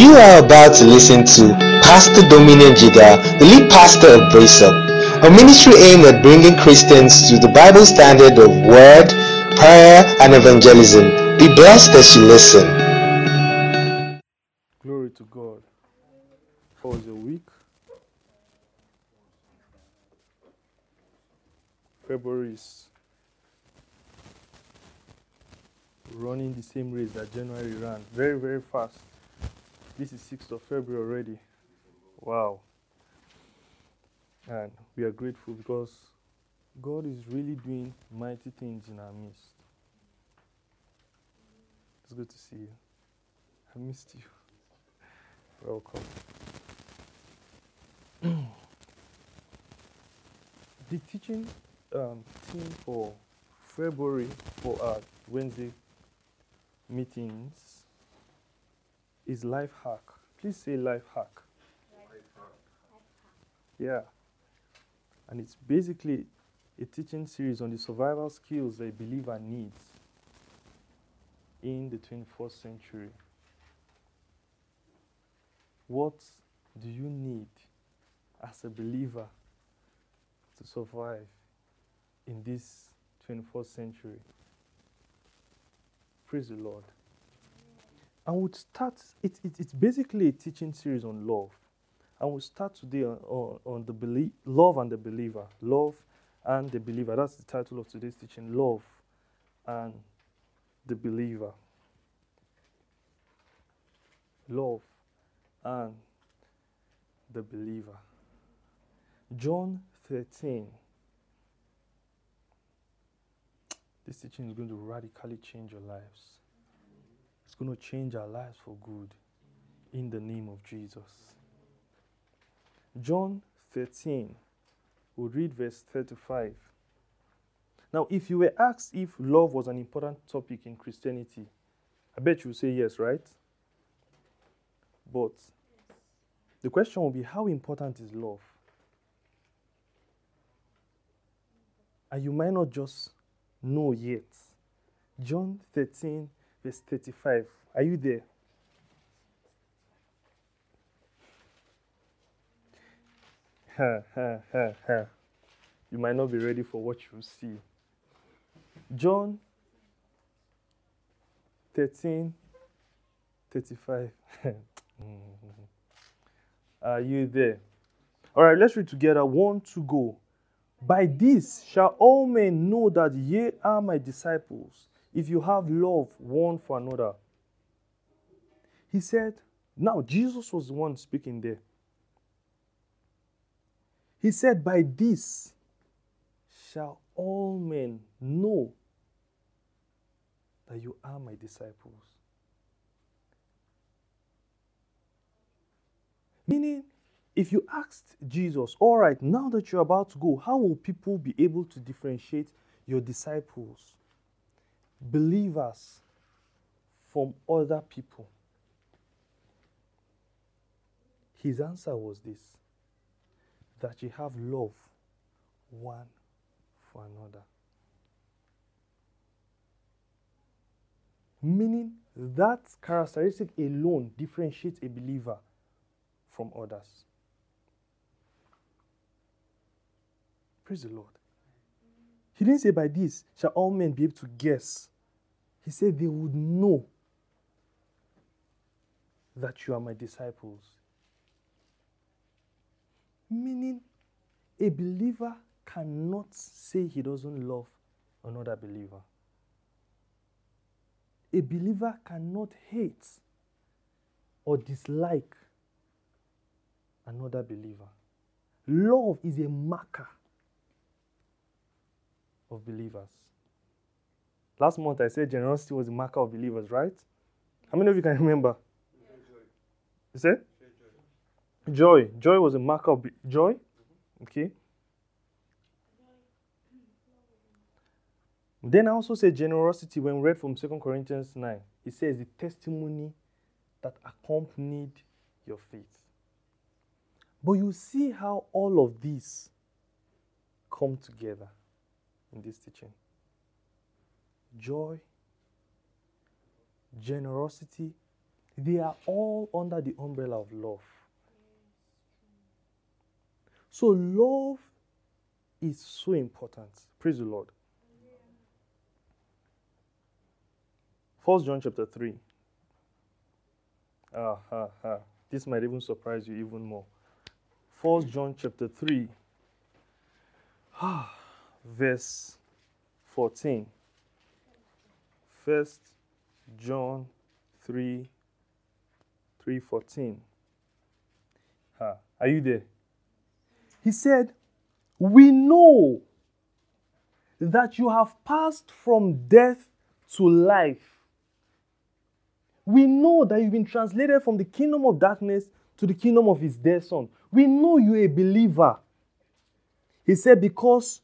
You are about to listen to Pastor Dominion Jiga, the lead pastor of Brace Up, a ministry aimed at bringing Christians to the Bible standard of word, prayer, and evangelism. Be blessed as you listen. Glory to God. How was your week? February is running the same race that January ran. Very, very fast. This is 6th of February already. Wow. And we are grateful because God is really doing mighty things in our midst. It's good to see you. I missed you. Welcome. the teaching um, for February for our Wednesday meetings is life hack. Please say life hack. Yeah. And it's basically a teaching series on the survival skills a believer needs in the 21st century. What do you need as a believer to survive in this 21st century? Praise the Lord. And we'll start, it, it, it's basically a teaching series on love. And we'll start today on, on, on the belie- love and the believer. Love and the believer. That's the title of today's teaching Love and the believer. Love and the believer. John 13. This teaching is going to radically change your lives. Going to change our lives for good in the name of Jesus. John 13, we'll read verse 35. Now, if you were asked if love was an important topic in Christianity, I bet you would say yes, right? But the question will be how important is love? And you might not just know yet. John 13, verse 35. Are you there? Ha, ha, ha, ha. You might not be ready for what you see. John 13, 35. Mm-hmm. Are you there? All right, let's read together. One to go. By this shall all men know that ye are my disciples, if you have love one for another. He said, now Jesus was the one speaking there. He said, By this shall all men know that you are my disciples. Meaning, if you asked Jesus, all right, now that you're about to go, how will people be able to differentiate your disciples, believers, from other people? His answer was this that you have love one for another. Meaning that characteristic alone differentiates a believer from others. Praise the Lord. He didn't say, By this shall all men be able to guess. He said, They would know that you are my disciples. Meaning, a believer cannot say he doesn't love another believer. A believer cannot hate or dislike another believer. Love is a marker of believers. Last month I said generosity was a marker of believers, right? How many of you can remember? You said? Joy. Joy was a marker of joy. Okay. Then I also said generosity when read from 2 Corinthians 9. It says the testimony that accompanied your faith. But you see how all of these come together in this teaching joy, generosity, they are all under the umbrella of love. So, love is so important. Praise the Lord. First John chapter 3. Ah, ha, ha. This might even surprise you even more. First John chapter 3, ah, verse 14. First John 3, 314. Ha. Are you there? He said, We know that you have passed from death to life we know that you've been translated from the kingdom of darkness to the kingdom of his dear son. We know you're a believer. He said, because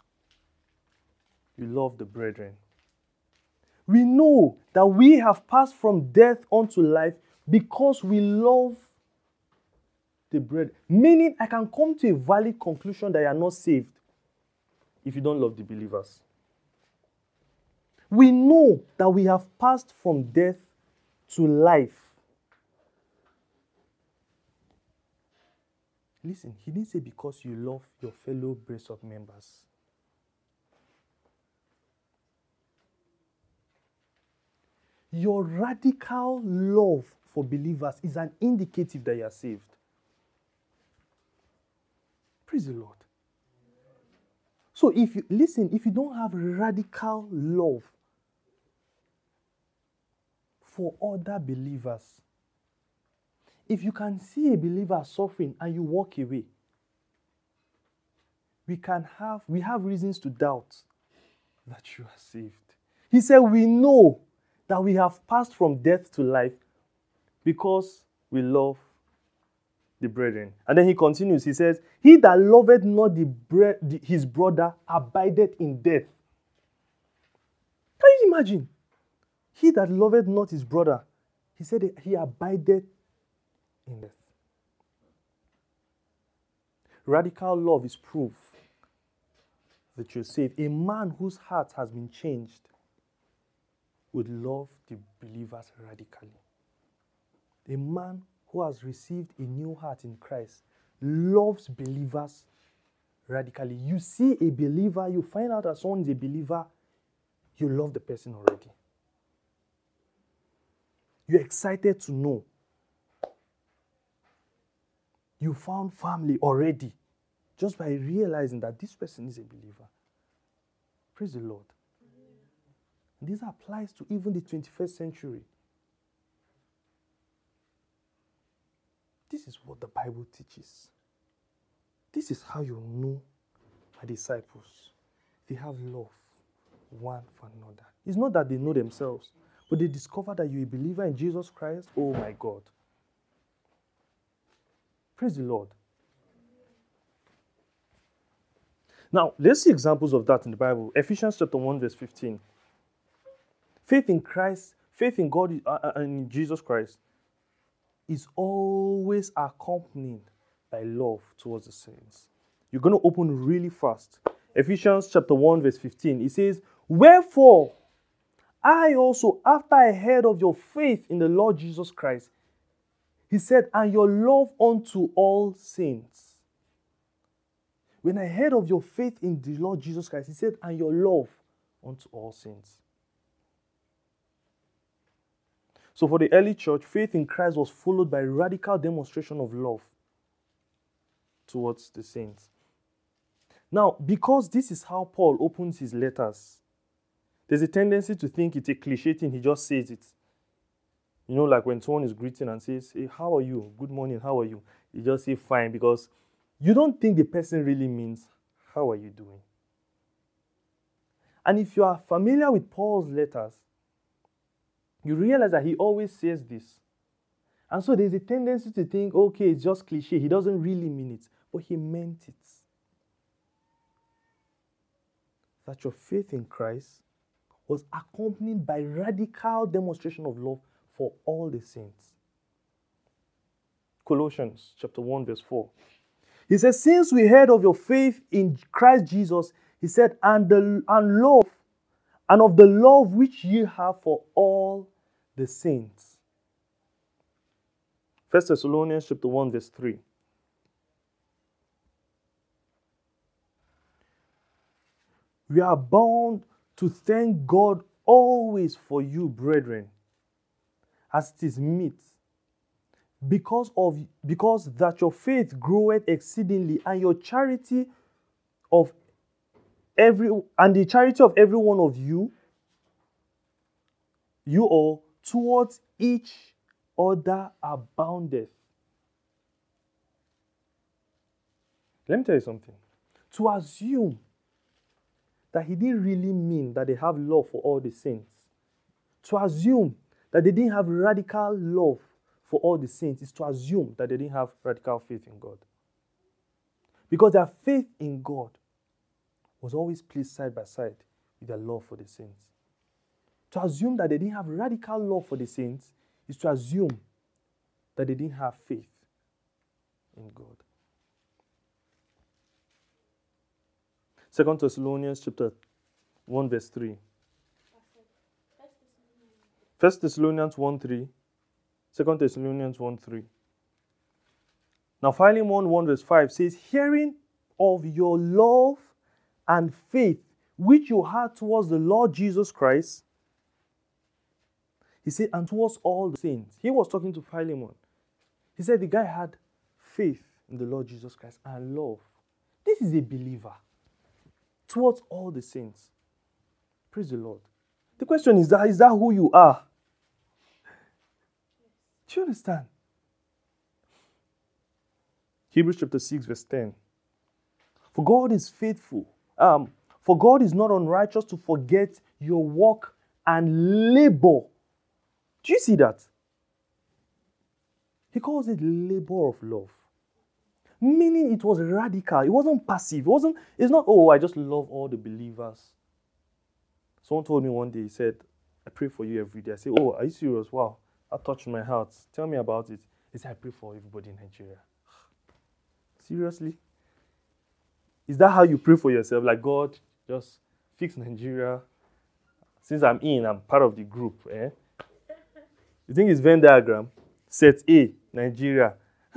you love the brethren. We know that we have passed from death unto life because we love the bread. Meaning, I can come to a valid conclusion that you are not saved if you don't love the believers. We know that we have passed from death to life. Listen, he didn't say because you love your fellow Brace Up members. Your radical love for believers is an indicative that you are saved. Praise the Lord. So if you listen, if you don't have radical love for other believers. If you can see a believer suffering and you walk away, we can have we have reasons to doubt that you are saved. He said, We know that we have passed from death to life because we love the brethren. And then he continues, he says, He that loveth not the bre- the, his brother abideth in death. Can you imagine? He that loveth not his brother, he said he abideth in death. Radical love is proof that you're saved. A man whose heart has been changed would love the believers radically. A man who has received a new heart in Christ loves believers radically. You see a believer, you find out that someone is a believer, you love the person already. You're excited to know. You found family already just by realizing that this person is a believer. Praise the Lord. This applies to even the 21st century. This is what the Bible teaches. This is how you know my disciples. They have love one for another. It's not that they know themselves, but they discover that you're a believer in Jesus Christ, oh my God. Praise the Lord. Now, let's see examples of that in the Bible. Ephesians chapter 1, verse 15. Faith in Christ, faith in God uh, uh, and in Jesus Christ is always accompanied by love towards the saints. You're going to open really fast. Ephesians chapter 1, verse 15. It says, Wherefore, I also, after I heard of your faith in the Lord Jesus Christ, he said, and your love unto all saints. When I heard of your faith in the Lord Jesus Christ, he said, and your love unto all saints. So, for the early church, faith in Christ was followed by radical demonstration of love towards the saints. Now, because this is how Paul opens his letters, there's a tendency to think it's a cliche thing, he just says it. You know, like when someone is greeting and says, Hey, how are you? Good morning, how are you? You just say fine because you don't think the person really means, How are you doing? And if you are familiar with Paul's letters, you realize that he always says this. And so there's a tendency to think, okay, it's just cliche. He doesn't really mean it, but he meant it. That your faith in Christ was accompanied by radical demonstration of love for all the saints. Colossians chapter 1 verse 4. He says, Since we heard of your faith in Christ Jesus, he said, and, the, and love, and of the love which ye have for all the saints. First Thessalonians chapter 1, verse 3. We are bound to thank God always for you, brethren, as it is meet, because of because that your faith groweth exceedingly, and your charity of every and the charity of every one of you, you all towards each other aboundeth. Let me tell you something. To assume that he didn't really mean that they have love for all the saints, to assume that they didn't have radical love for all the saints is to assume that they didn't have radical faith in God. Because their faith in God was always placed side by side with their love for the saints. To assume that they didn't have radical love for the saints is to assume that they didn't have faith in God. Second Thessalonians chapter 1 verse 3. First Thessalonians 1 3. Second Thessalonians 1 3. Now Philemon 1 verse 5 says, Hearing of your love and faith which you had towards the Lord Jesus Christ, he said, and towards all the saints. He was talking to Philemon. He said the guy had faith in the Lord Jesus Christ and love. This is a believer towards all the saints. Praise the Lord. The question is that is that who you are? Do you understand? Hebrews chapter 6, verse 10. For God is faithful. Um, for God is not unrighteous to forget your work and labor. Do you see that? He calls it labor of love. Meaning it was radical. It wasn't passive. It wasn't, it's not, oh, I just love all the believers. Someone told me one day, he said, I pray for you every day. I said, Oh, are you serious? Wow. That touched my heart. Tell me about it. He said, I pray for everybody in Nigeria. Seriously? Is that how you pray for yourself? Like, God, just fix Nigeria. Since I'm in, I'm part of the group. Eh? You think it's Venn diagram? Set A, Nigeria.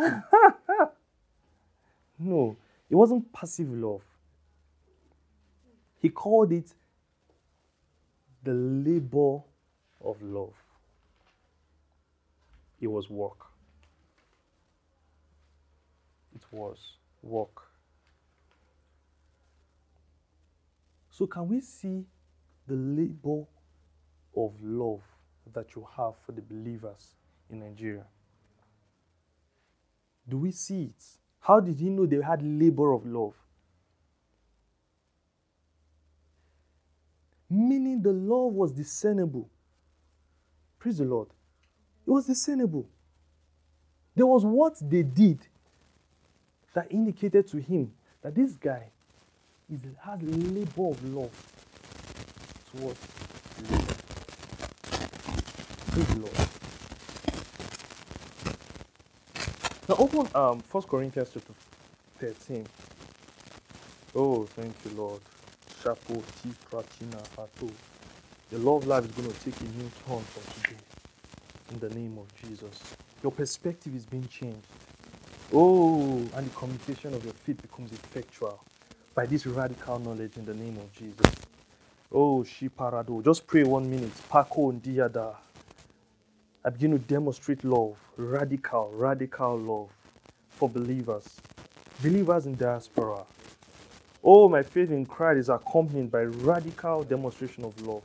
no, it wasn't passive love. He called it the labor of love. It was work. It was work. So, can we see the labor of love that you have for the believers in Nigeria? Do we see it? How did he know they had labor of love? Meaning the love was discernible. Praise the Lord. It was discernible. There was what they did that indicated to him that this guy is, has labor of love towards. The Lord. Now open um 1 Corinthians chapter 13. Oh, thank you, Lord. Shapo T Pratina Hato. Your love life is going to take a new turn from today. In the name of Jesus. Your perspective is being changed. Oh, and the communication of your faith becomes effectual by this radical knowledge in the name of Jesus. Oh, Shiparado. Just pray one minute. Pako Ndiada. I begin to demonstrate love, radical, radical love for believers, believers in diaspora. Oh, my faith in Christ is accompanied by radical demonstration of love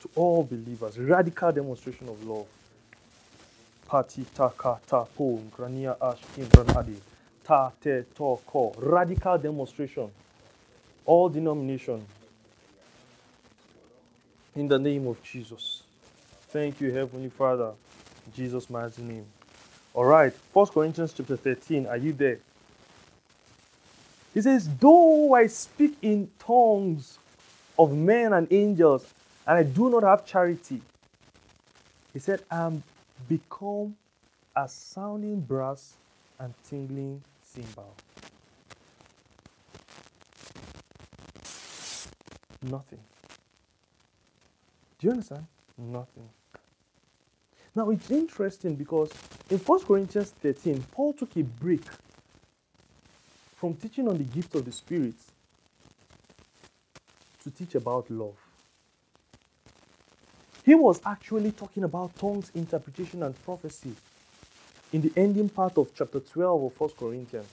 to all believers, radical demonstration of love. Pati taka ta po grania ash kimbranadi ta te to ko radical demonstration. All denomination. In the name of Jesus. Thank you, Heavenly Father. In Jesus' mighty name. All right, First Corinthians chapter 13. Are you there? He says, Though I speak in tongues of men and angels, and I do not have charity, he said, I am become a sounding brass and tingling cymbal. Nothing. Do you understand? Nothing. Now it's interesting because in 1 Corinthians 13, Paul took a break from teaching on the gift of the Spirit to teach about love. He was actually talking about tongues, interpretation, and prophecy in the ending part of chapter 12 of 1 Corinthians.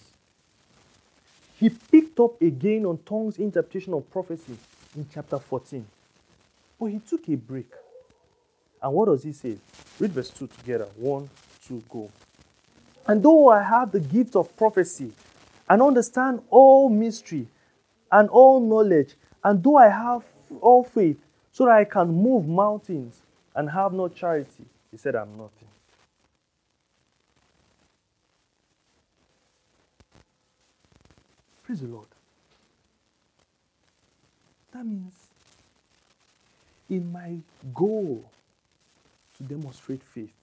He picked up again on tongues, interpretation, of prophecy in chapter 14. But he took a break. And what does he say? Read verse 2 together. One, two, go. And though I have the gift of prophecy and understand all mystery and all knowledge, and though I have all faith so that I can move mountains and have no charity, he said, I'm nothing. Praise the Lord. That means in my goal to demonstrate faith,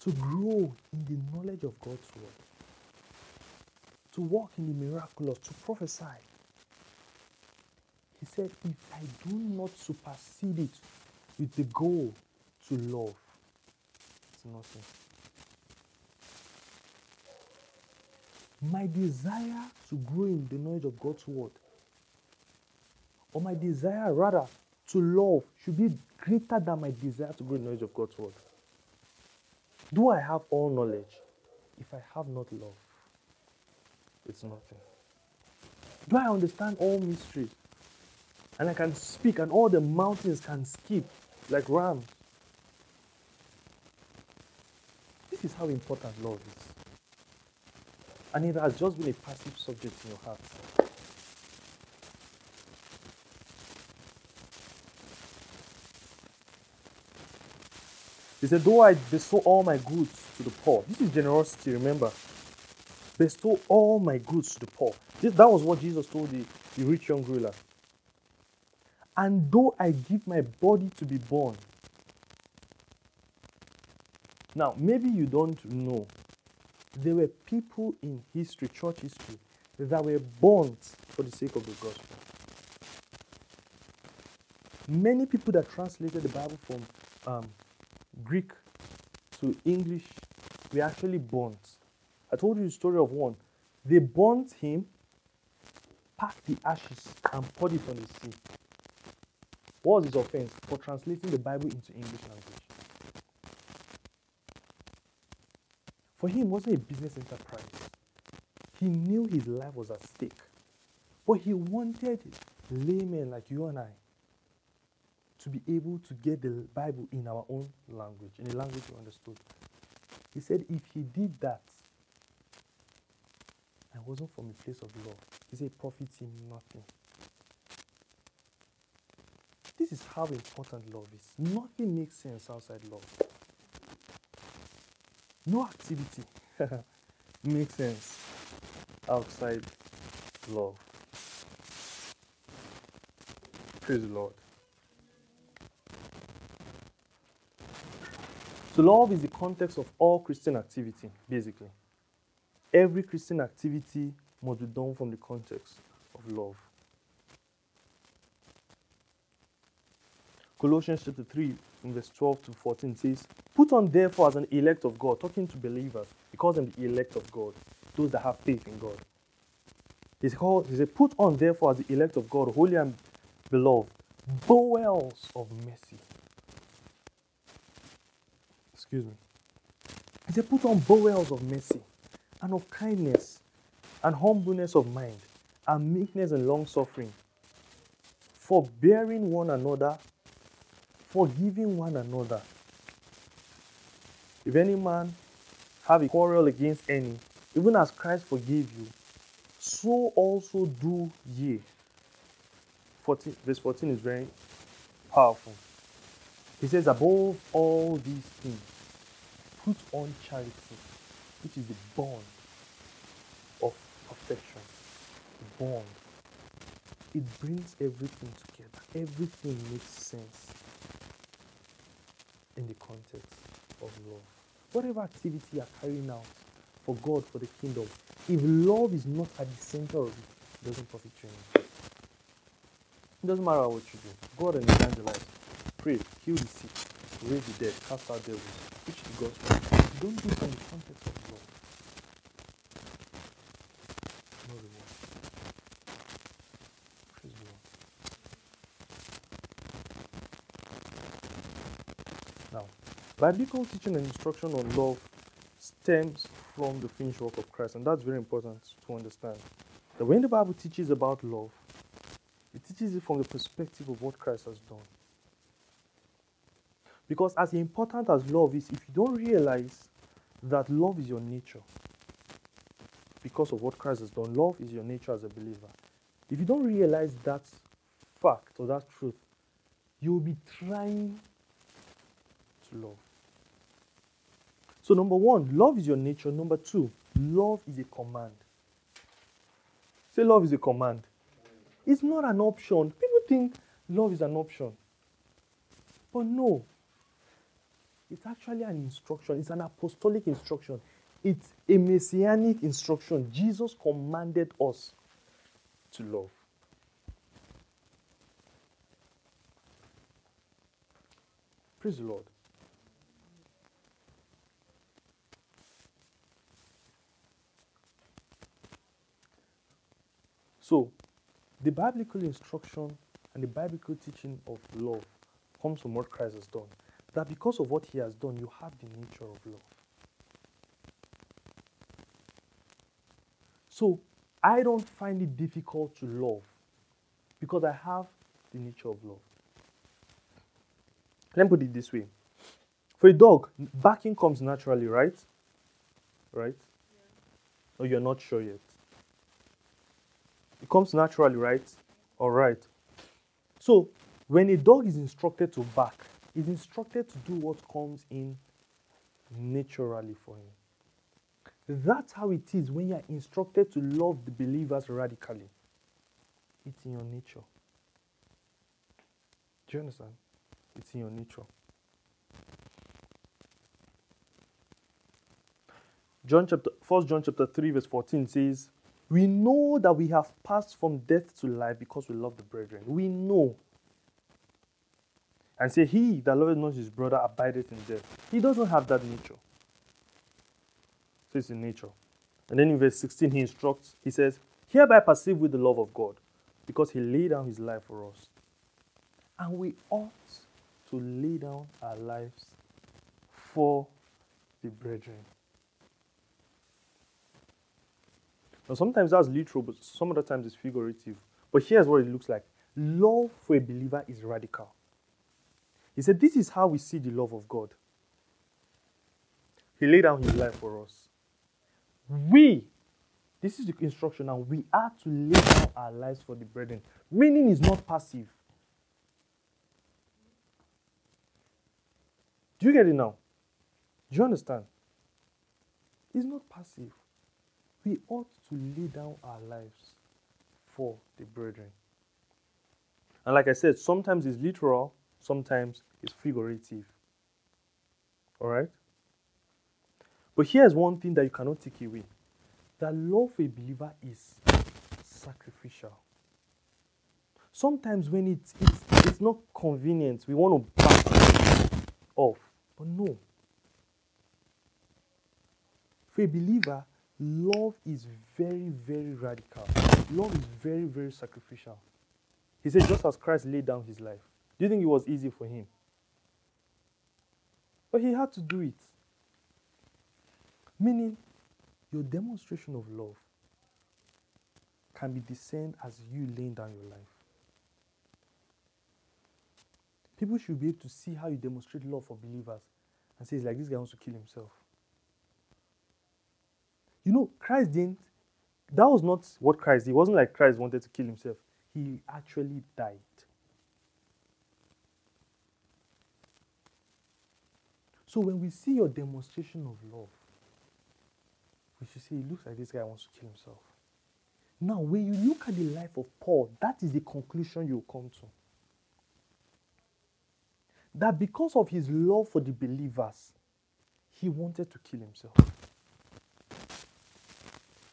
to grow in the knowledge of God's word, to walk in the miraculous, to prophesy. He said, if I do not supersede it with the goal to love, it's nothing. My desire to grow in the knowledge of God's word, or my desire rather to love, should be greater than my desire to grow knowledge of God's word. Do I have all knowledge? If I have not love, it's nothing. Do I understand all mysteries? And I can speak, and all the mountains can skip like rams. This is how important love is. And it has just been a passive subject in your heart. He said, Though I bestow all my goods to the poor. This is generosity, remember. Bestow all my goods to the poor. This, that was what Jesus told the, the rich young ruler. And though I give my body to be born. Now, maybe you don't know. There were people in history, church history, that were born for the sake of the gospel. Many people that translated the Bible from um, Greek to English were actually burnt. I told you the story of one. They burnt him, packed the ashes, and poured it on the sea. What was his offense? For translating the Bible into English language. For him, it wasn't a business enterprise. He knew his life was at stake. But he wanted laymen like you and I to be able to get the Bible in our own language, in a language we understood. He said if he did that, and wasn't from a place of love, he said it profits him nothing. This is how important love is. Nothing makes sense outside love. No activity makes sense outside love. Praise the Lord. So, love is the context of all Christian activity, basically. Every Christian activity must be done from the context of love. Colossians chapter 3, verse 12 to 14 says, Put on therefore as an elect of God, talking to believers, because I'm the elect of God, those that have faith in God. He said, Put on therefore as the elect of God, holy and beloved, bowels of mercy. Excuse me. He said, Put on bowels of mercy and of kindness and humbleness of mind and meekness and long suffering, forbearing one another forgiving one another. If any man have a quarrel against any, even as Christ forgave you, so also do ye. 14, verse 14 is very powerful. He says, above all these things, put on charity, which is the bond of perfection. Bond. It brings everything together. Everything makes sense in the context of love. Whatever activity you are carrying out for God, for the kingdom, if love is not at the center of it, it doesn't profit you anything. It doesn't matter what you do. God and evangelize, pray, heal the sick, raise the dead, cast out devils, gospel. Don't do it in context of. No reward. Praise the Lord. Now, biblical teaching and instruction on love stems from the finished work of Christ, and that's very important to understand. That when the Bible teaches about love, it teaches it from the perspective of what Christ has done. Because as important as love is, if you don't realize that love is your nature, because of what Christ has done, love is your nature as a believer. If you don't realize that fact or that truth, you will be trying to love. So, number one, love is your nature. Number two, love is a command. Say, love is a command. It's not an option. People think love is an option. But no, it's actually an instruction, it's an apostolic instruction, it's a messianic instruction. Jesus commanded us to love. Praise the Lord. So, the biblical instruction and the biblical teaching of love comes from what Christ has done. That because of what he has done, you have the nature of love. So, I don't find it difficult to love because I have the nature of love. Let me put it this way. For a dog, barking comes naturally, right? Right? Yeah. Or you're not sure yet? It comes naturally, right? All right. So, when a dog is instructed to bark, it's instructed to do what comes in naturally for him. That's how it is when you're instructed to love the believers radically. It's in your nature. Do you understand? It's in your nature. John chapter 1 John chapter 3 verse 14 says, we know that we have passed from death to life because we love the brethren. We know. And say, He that loveth not his brother abideth in death. He doesn't have that nature. So it's in nature. And then in verse 16, he instructs, he says, Hereby perceive with the love of God, because he laid down his life for us. And we ought to lay down our lives for the brethren. Now, sometimes that's literal, but some other times it's figurative. But here's what it looks like love for a believer is radical. He said, This is how we see the love of God. He laid down his life for us. We, this is the instruction now, we are to lay down our lives for the brethren. Meaning is not passive. Do you get it now? Do you understand? It's not passive we ought to lay down our lives for the brethren. And like I said, sometimes it's literal, sometimes it's figurative. All right? But here's one thing that you cannot take away that love for a believer is sacrificial. Sometimes when it's, it's, it's not convenient, we want to back off. But no. For a believer, love is very, very radical. Love is very, very sacrificial. He said, just as Christ laid down his life. Do you think it was easy for him? But he had to do it. Meaning, your demonstration of love can be discerned as you laying down your life. People should be able to see how you demonstrate love for believers and say, it's like this guy wants to kill himself. You know, Christ didn't, that was not what Christ did. It wasn't like Christ wanted to kill himself, he actually died. So when we see your demonstration of love, we should say, it looks like this guy wants to kill himself. Now, when you look at the life of Paul, that is the conclusion you come to. That because of his love for the believers, he wanted to kill himself.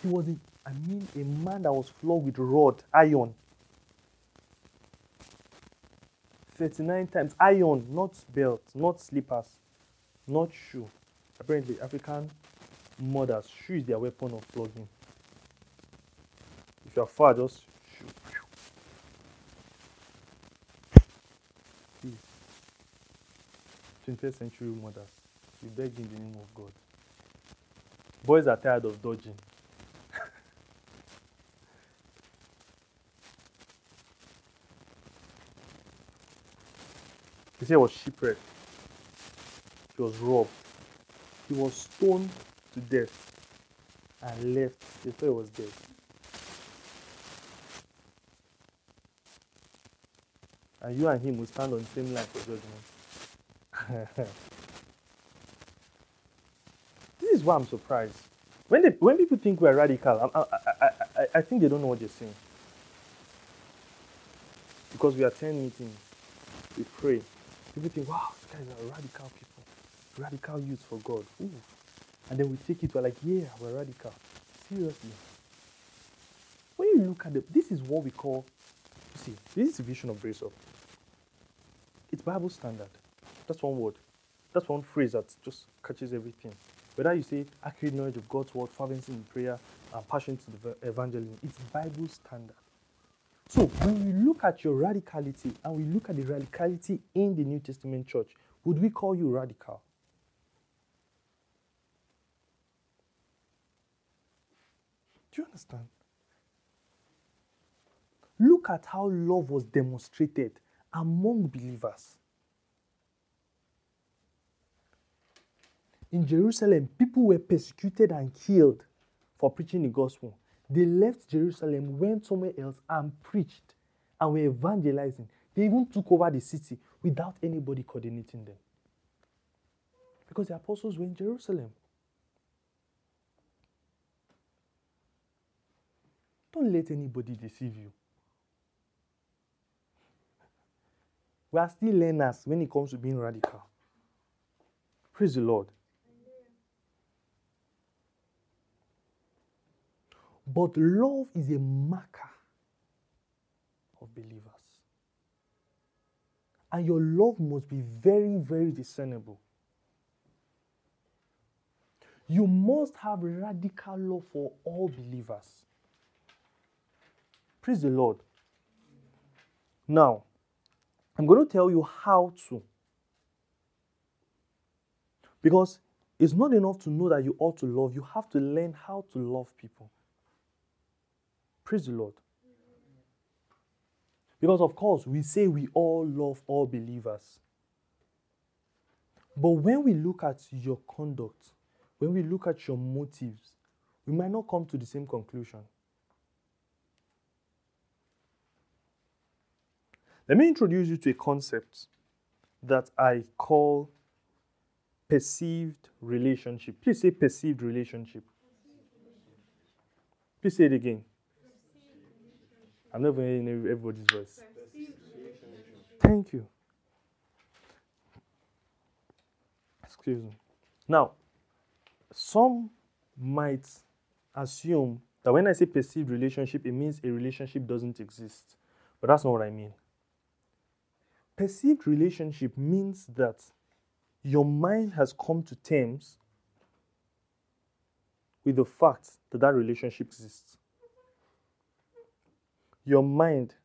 He was, a, I mean, a man that was flogged with rod, iron. 39 times. Iron, not belt, not slippers, not shoe. Apparently, African mothers, shoe is their weapon of flogging. If you are far, just shoe. Please. 21st century mothers, we beg in the name of God. Boys are tired of dodging. He said he was shipwrecked. He was robbed. He was stoned to death and left. They thought he was dead. And you and him will stand on the same line for judgment. this is why I'm surprised. When, they, when people think we're radical, I, I, I, I think they don't know what they're saying. Because we attend meetings, we pray, People think, wow, these guys are radical people, radical youth for God. Ooh. And then we take it, we're like, yeah, we're radical. Seriously. When you look at it, this is what we call, see, this is the vision of Up. It's Bible standard. That's one word. That's one phrase that just catches everything. Whether you say accurate knowledge of God's word, fervency in prayer, and passion to the evangelism, it's Bible standard. So when we look at your radicality and we look at the radicality in the New Testament church, would we call you radical? Do you understand? Look at how love was demonstrated among believers. In Jerusalem, people were persecuted and killed for preaching the gospel. They left Jerusalem, went somewhere else, and preached and were evangelizing. They even took over the city without anybody coordinating them. Because the apostles were in Jerusalem. Don't let anybody deceive you. We are still learners when it comes to being radical. Praise the Lord. But love is a marker of believers. And your love must be very, very discernible. You must have radical love for all believers. Praise the Lord. Now, I'm going to tell you how to. Because it's not enough to know that you ought to love, you have to learn how to love people. Praise the Lord. Because, of course, we say we all love all believers. But when we look at your conduct, when we look at your motives, we might not come to the same conclusion. Let me introduce you to a concept that I call perceived relationship. Please say perceived relationship. Please say it again. I'm not hearing everybody's voice. Thank you. Excuse me. Now, some might assume that when I say perceived relationship, it means a relationship doesn't exist. But that's not what I mean. Perceived relationship means that your mind has come to terms with the fact that that relationship exists your mind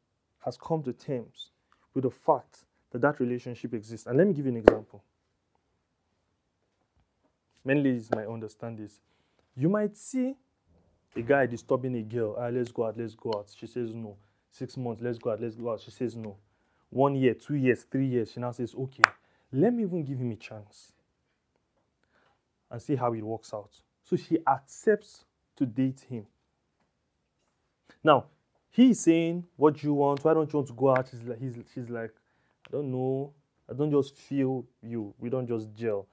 has come to terms with the fact that that relationship exists. And let me give you an example. Ladies might understand this. You might see a guy disturbing a girl. Ah, let's go out, let's go out. She says no. Six months, let's go out, let's go out. She says no. One year, two years, three years. She now says, okay, let me even give him a chance and see how it works out. So she accepts to date him. Now, he's saying, What you want? Why don't you want to go out? She's like, he's, she's like, I don't know. I don't just feel you. We don't just gel.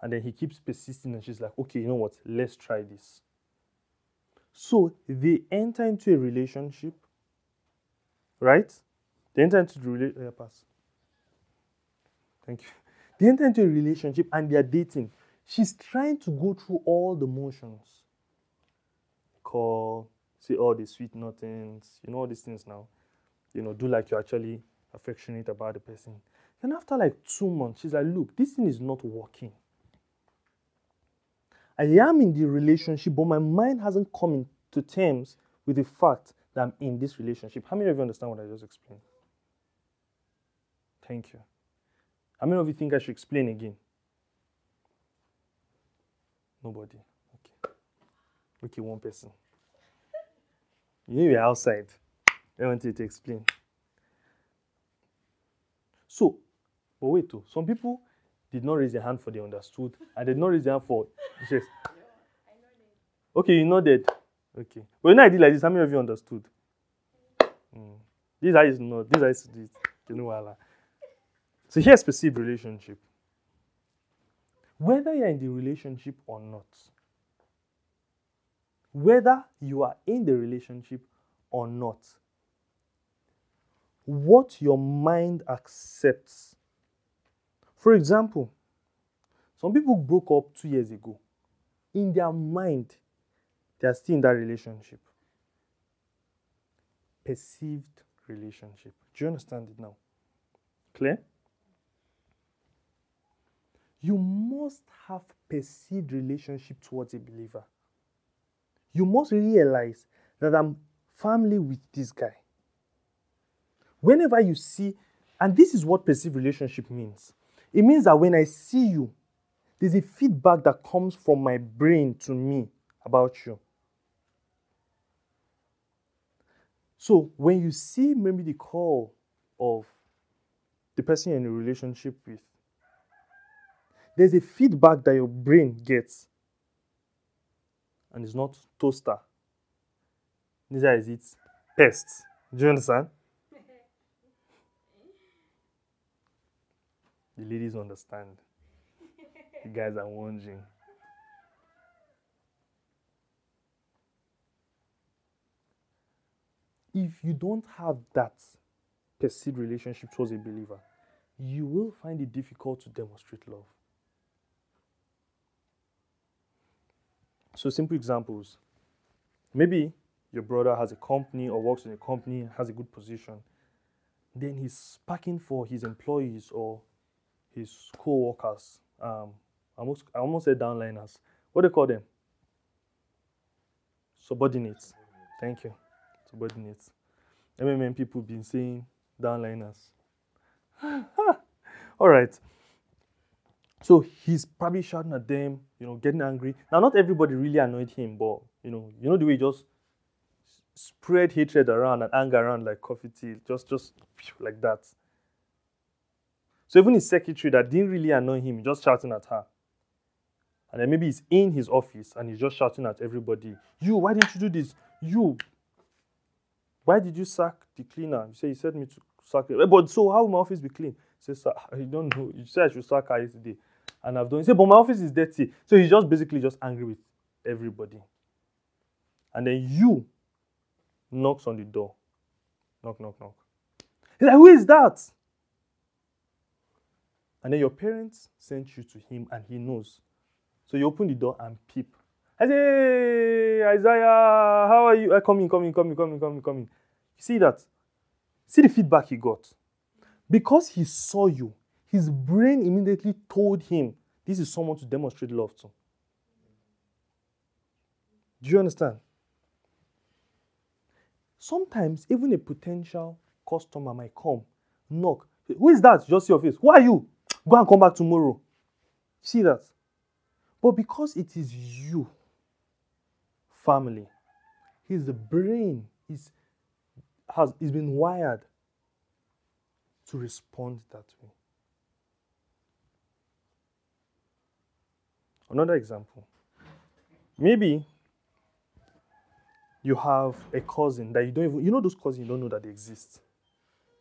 And then he keeps persisting, and she's like, Okay, you know what? Let's try this. So they enter into a relationship, right? They enter into the relationship. Uh. Thank you. They enter into a relationship and they are dating. She's trying to go through all the motions. Call, say all the sweet nothings, you know, all these things now. You know, do like you're actually affectionate about the person. Then after like two months, she's like, look, this thing is not working. I am in the relationship, but my mind hasn't come to terms with the fact that I'm in this relationship. How many of you understand what I just explained? Thank you. How many of you think I should explain again? Nobody. Okay. Okay, one person. You are outside. I want you to explain. So, but wait, too. Some people did not raise their hand for they understood, and did not raise their hand for yes. Okay, you nodded. Okay. But when I did like this, how many of you understood? Mm. This is not. This is do it. You know what? So here's perceived relationship. Whether you're in the relationship or not, whether you are in the relationship or not, what your mind accepts. For example, some people broke up two years ago. In their mind, they are still in that relationship. Perceived relationship. Do you understand it now? Clear? You must have perceived relationship towards a believer. You must realize that I'm family with this guy. Whenever you see, and this is what perceived relationship means. It means that when I see you, there's a feedback that comes from my brain to me about you. So when you see maybe the call of the person you're in a relationship with, there's a feedback that your brain gets. And it's not toaster. Neither is it pests. Do you understand? the ladies understand. The guys are wondering. If you don't have that perceived relationship towards a believer, you will find it difficult to demonstrate love. So, simple examples. Maybe your brother has a company or works in a company, has a good position. Then he's packing for his employees or his co-workers. Um, I almost, I almost said downliners. What do they call them? Subordinates. Thank you. Subordinates. MMM people been saying downliners. All right. So he's probably shouting at them, you know, getting angry. Now, not everybody really annoyed him, but you know, you know the way he just spread hatred around and anger around like coffee tea, just just like that. So even his secretary that didn't really annoy him, just shouting at her. And then maybe he's in his office and he's just shouting at everybody, You, why didn't you do this? You, why did you sack the cleaner? You say you said me to sack it. Eh, but so how will my office be clean? He says, I don't know. You said I should sack her yesterday and I've done. He said, but my office is dirty. So he's just basically just angry with everybody. And then you knocks on the door. Knock, knock, knock. He's like, who is that? And then your parents sent you to him and he knows. So you open the door and peep. I say, hey, Isaiah, how are you? I come in, come in, come in, come in, come in, come in. See that? See the feedback he got. Because he saw you, his brain immediately told him this is someone to demonstrate love to. Do you understand? Sometimes even a potential customer might come, knock. Who is that? Just your face. Who are you? Go and come back tomorrow. See that? But because it is you, family, his brain is has is been wired to respond that way. Another example. Maybe you have a cousin that you don't even, you know those cousins you don't know that they exist.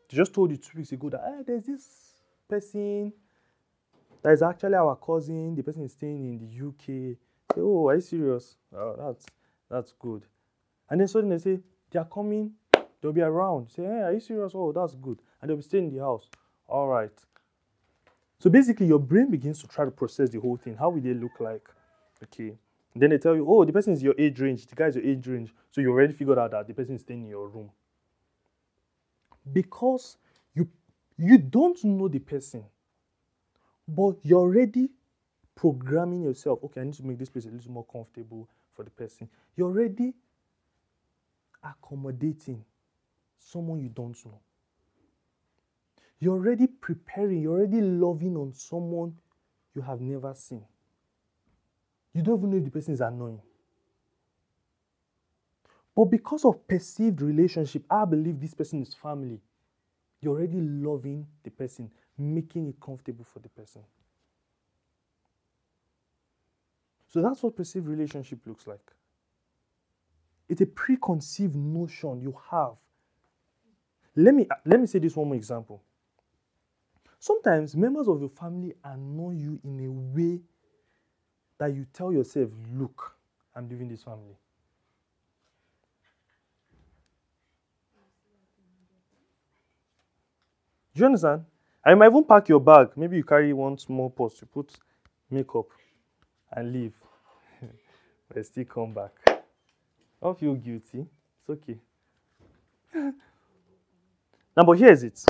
They just told you two weeks ago that ah, there's this person that is actually our cousin. The person is staying in the UK. Say, oh, are you serious? Oh, that's that's good. And then suddenly they say they are coming. They'll be around. Say, hey, are you serious? Oh, that's good. And they'll be staying in the house. All right. So basically, your brain begins to try to process the whole thing. How will they look like? Okay. And then they tell you, oh, the person is your age range. The guy is your age range. So you already figured out that the person is staying in your room. Because you You don't know the person, but you're already programming yourself. Okay, I need to make this place a little more comfortable for the person. You're already accommodating someone you don't know. You're already preparing, you're already loving on someone you have never seen. You don't even know if the person is annoying. But because of perceived relationship, I believe this person is family. You're already loving the person, making it comfortable for the person. So that's what perceived relationship looks like. It's a preconceived notion you have. Let me let me say this one more example. Sometimes members of your family annoy you in a way that you tell yourself, look, I'm leaving this family. Do you understand? I might even pack your bag. Maybe you carry one small purse, you put makeup and leave. but still come back. Don't feel guilty. It's okay. now, but here's it.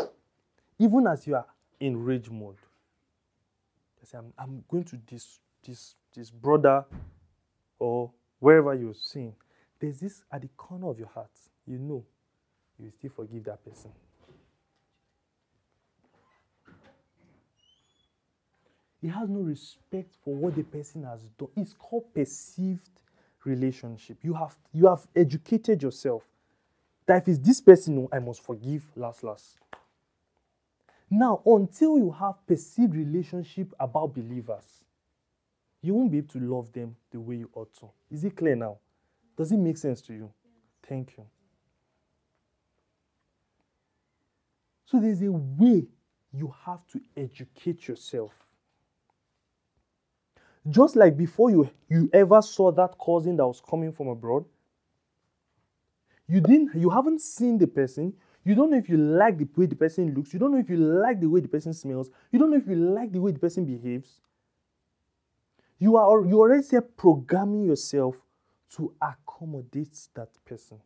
Even as you are in rage mode, you say, I'm, I'm going to this, this, this brother or wherever you're seeing. There's this at the corner of your heart. You know, you still forgive that person. He has no respect for what the person has done. It's called perceived relationship. You have you have educated yourself that if it's this person, no, I must forgive last last. Now, until you have perceived relationship about believers, you won't be able to love them the way you ought to. Is it clear now? Does it make sense to you? Thank you. So there's a way you have to educate yourself just like before you, you ever saw that cousin that was coming from abroad, you didn't you haven't seen the person. You don't know if you like the way the person looks. You don't know if you like the way the person smells. You don't know if you like the way the person behaves. You are you already programming yourself to accommodate that person.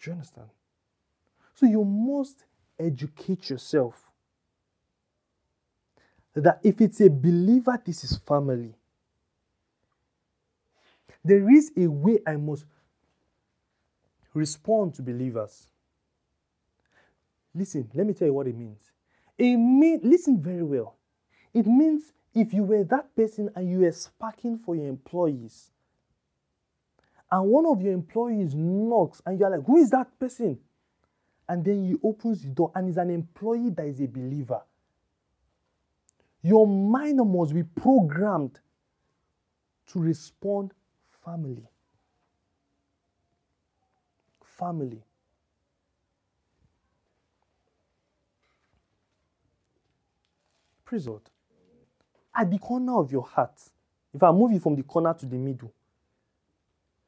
Do you understand? So you must educate yourself that if it's a believer, this is family. There is a way I must respond to believers. Listen, let me tell you what it means. It mean, listen very well. It means if you were that person and you were sparking for your employees, and one of your employees knocks, and you're like, Who is that person? And then he opens the door, and it's an employee that is a believer. Your mind must be programmed to respond family. Family. Praise God. At the corner of your heart, if I move you from the corner to the middle,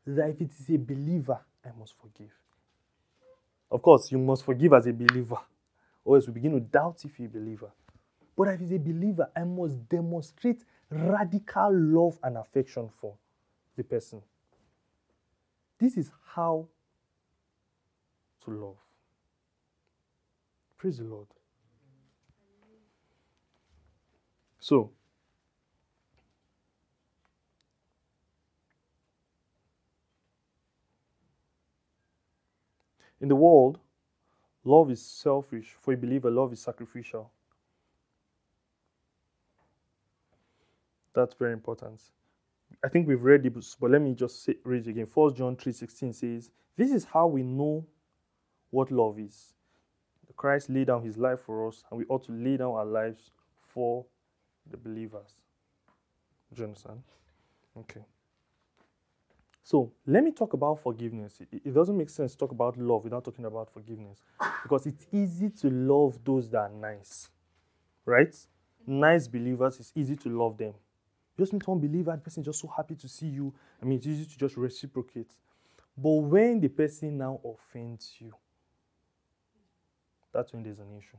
that if it is a believer, I must forgive. Of course, you must forgive as a believer, or else we begin to doubt if you're a believer. But if it's a believer, I must demonstrate radical love and affection for the person. This is how to love. Praise the Lord. So, in the world, love is selfish. For a believer, love is sacrificial. That's very important. I think we've read it, but let me just say, read it again. 1 John 3.16 says, This is how we know what love is. Christ laid down his life for us, and we ought to lay down our lives for the believers. Do you understand? Okay. So let me talk about forgiveness. It, it, doesn't make sense to talk about love without talking about forgiveness. Because it's easy to love those that are nice. Right? Nice believers, it's easy to love them. Just meet one believer, the person is just so happy to see you. I mean, it's easy to just reciprocate. But when the person now offends you, that's when there's an issue.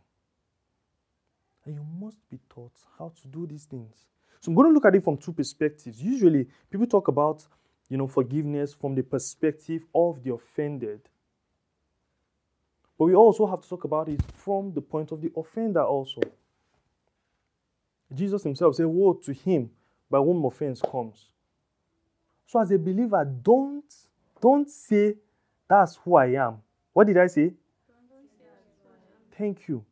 And you must be taught how to do these things. So I'm going to look at it from two perspectives. Usually, people talk about, you know, forgiveness from the perspective of the offended. But we also have to talk about it from the point of the offender also. Jesus himself said, Woe to him by whom offense comes. So as a believer, don't, don't say, That's who I am. What did I say? Thank you.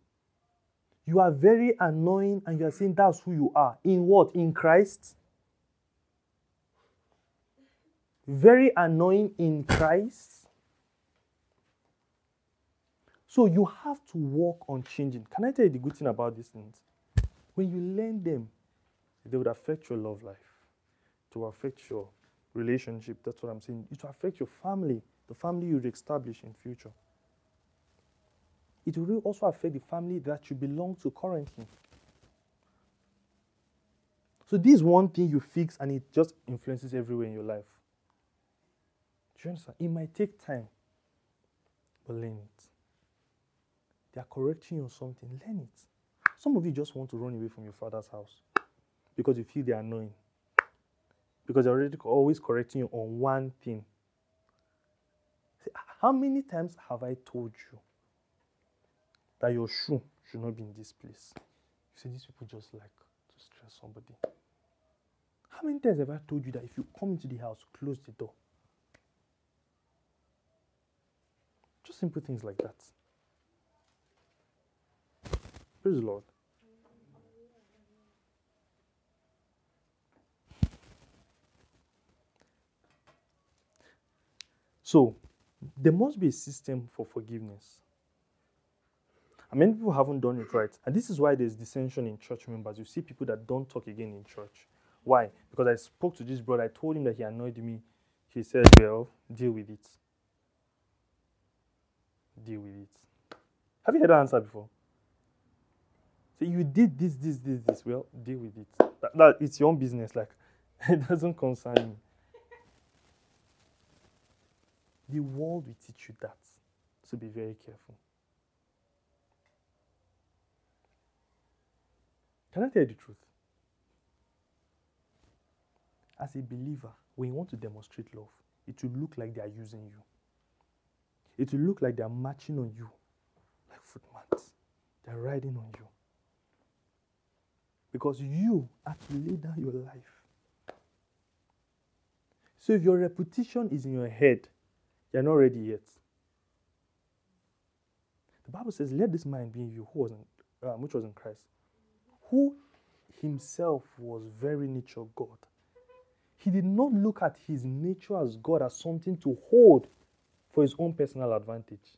You are very annoying and you are saying that's who you are. In what? In Christ? Very annoying in Christ. So you have to work on changing. Can I tell you the good thing about these things? When you learn them, they would affect your love life, to affect your relationship. That's what I'm saying. It will affect your family, the family you establish in future it will also affect the family that you belong to currently. So this is one thing you fix and it just influences everywhere in your life. Do you understand? It might take time, but learn it. They are correcting you on something, learn it. Some of you just want to run away from your father's house because you feel they are annoying. Because they're already always correcting you on one thing. How many times have I told you that your shoe should not be in this place. You see, these people just like to stress somebody. How many times have I told you that if you come into the house, close the door? Just simple things like that. Praise the Lord. So, there must be a system for forgiveness. And many people haven't done it right. And this is why there's dissension in church members. You see people that don't talk again in church. Why? Because I spoke to this brother. I told him that he annoyed me. He said, Well, deal with it. Deal with it. Have you heard that answer before? So you did this, this, this, this. Well, deal with it. That, that it's your own business. Like, it doesn't concern me. The world will teach you that. So be very careful. Can I tell you the truth? As a believer, when you want to demonstrate love, it will look like they are using you. It will look like they are marching on you like footmats. They're riding on you. Because you have to lay down your life. So if your reputation is in your head, you're not ready yet. The Bible says, Let this mind be in you, who was in, um, which was in Christ who himself was very nature God. He did not look at his nature as God as something to hold for his own personal advantage.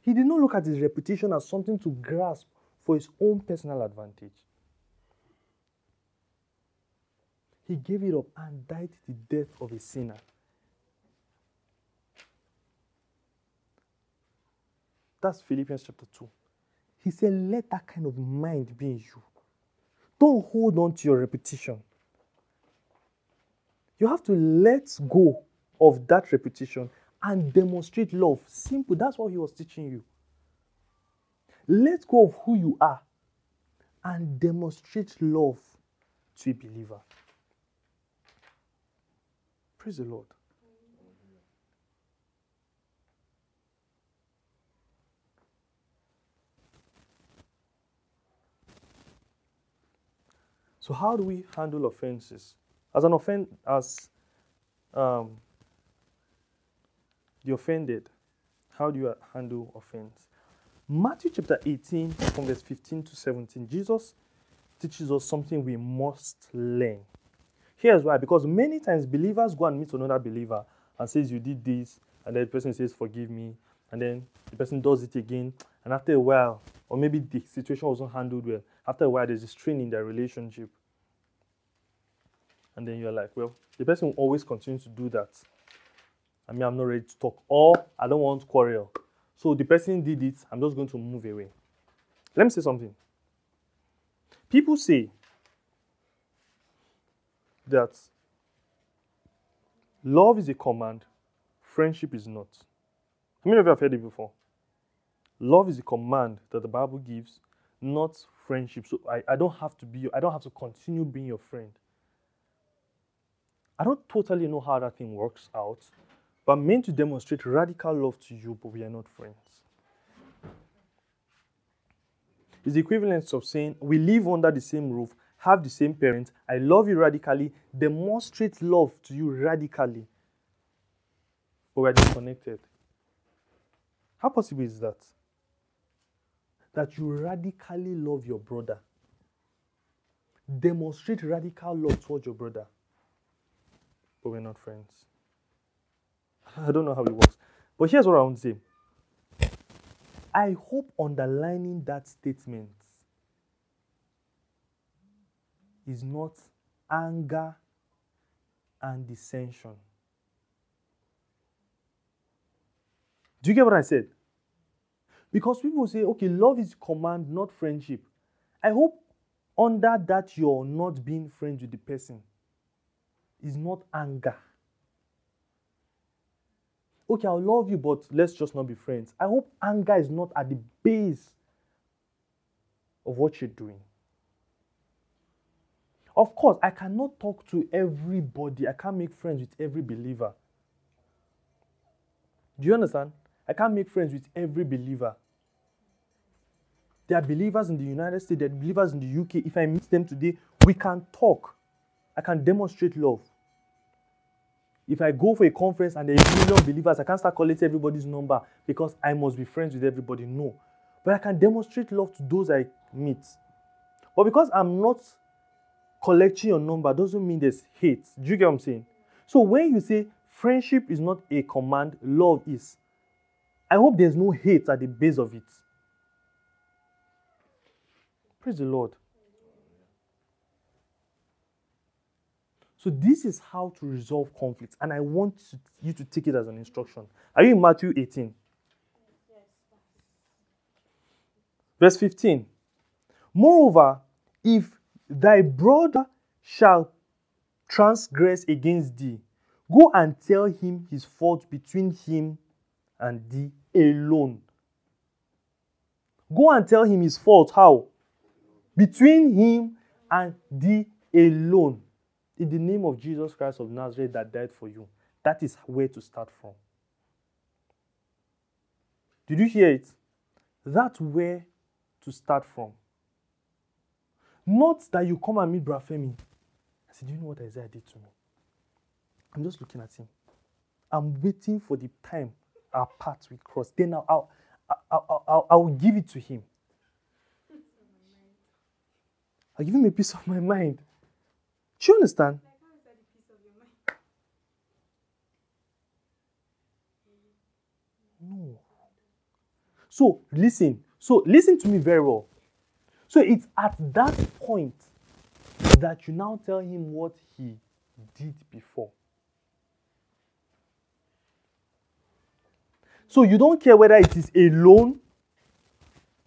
He did not look at his reputation as something to grasp for his own personal advantage. He gave it up and died the death of a sinner. That's Philippians chapter 2. He said, Let that kind of mind be in you. Don't hold on to your repetition. You have to let go of that repetition and demonstrate love. Simple. That's what he was teaching you. Let go of who you are and demonstrate love to a believer. Praise the Lord. So how do we handle offenses? As an offend, as um, the offended, how do you handle offense? Matthew chapter 18, from verse 15 to 17, Jesus teaches us something we must learn. Here's why because many times believers go and meet another believer and says, You did this, and then the person says, Forgive me, and then the person does it again, and after a while, or maybe the situation wasn't handled well, after a while, there's a strain in their relationship and then you're like, well, the person will always continue to do that. I mean, I'm not ready to talk, or I don't want to quarrel. So the person did it, I'm just going to move away. Let me say something. People say that love is a command, friendship is not. How many of you have heard it before? Love is a command that the Bible gives, not friendship. So I, I don't have to be, I don't have to continue being your friend. I don't totally know how that thing works out, but I'm meant to demonstrate radical love to you, but we are not friends. It's the equivalent of saying we live under the same roof, have the same parents, I love you radically, demonstrate love to you radically, but we're disconnected. How possible is that? That you radically love your brother. Demonstrate radical love towards your brother, but we're not friends. I don't know how it works. But here's what I want to say. I hope underlining that statement is not anger and dissension. Do you get what I said? Because people say, okay, love is command, not friendship. I hope under that you're not being friends with the person is not anger. Okay, I'll love you, but let's just not be friends. I hope anger is not at the base of what you're doing. Of course, I cannot talk to everybody. I can't make friends with every believer. Do you understand? I can't make friends with every believer. There are believers in the United States, there are believers in the UK. If I meet them today, we can talk. I can demonstrate love. If I go for a conference and there are a million believers, I can't start collecting everybody's number because I must be friends with everybody. No. But I can demonstrate love to those I meet. But because I'm not collecting your number doesn't mean there's hate. Do you get what I'm saying? So when you say friendship is not a command, love is. I hope there's no hate at the base of it. Praise the Lord. So this is how to resolve conflicts, and I want you to take it as an instruction. Are you in Matthew 18? Verse 15. Moreover, if thy brother shall transgress against thee, go and tell him his fault between him and thee alone. Go and tell him his fault. How? Between him and thee alone. In the name of Jesus Christ of Nazareth that died for you. That is where to start from. Did you hear it? That's where to start from. Not that you come and meet Brafemi. I said, Do you know what Isaiah did to me? I'm just looking at him. I'm waiting for the time our paths will cross. Then I'll, I'll, I'll, I'll, I'll give it to him. I'll give him a piece of my mind. Do you understand? No. So listen. So listen to me very well. So it's at that point that you now tell him what he did before. So you don't care whether it is alone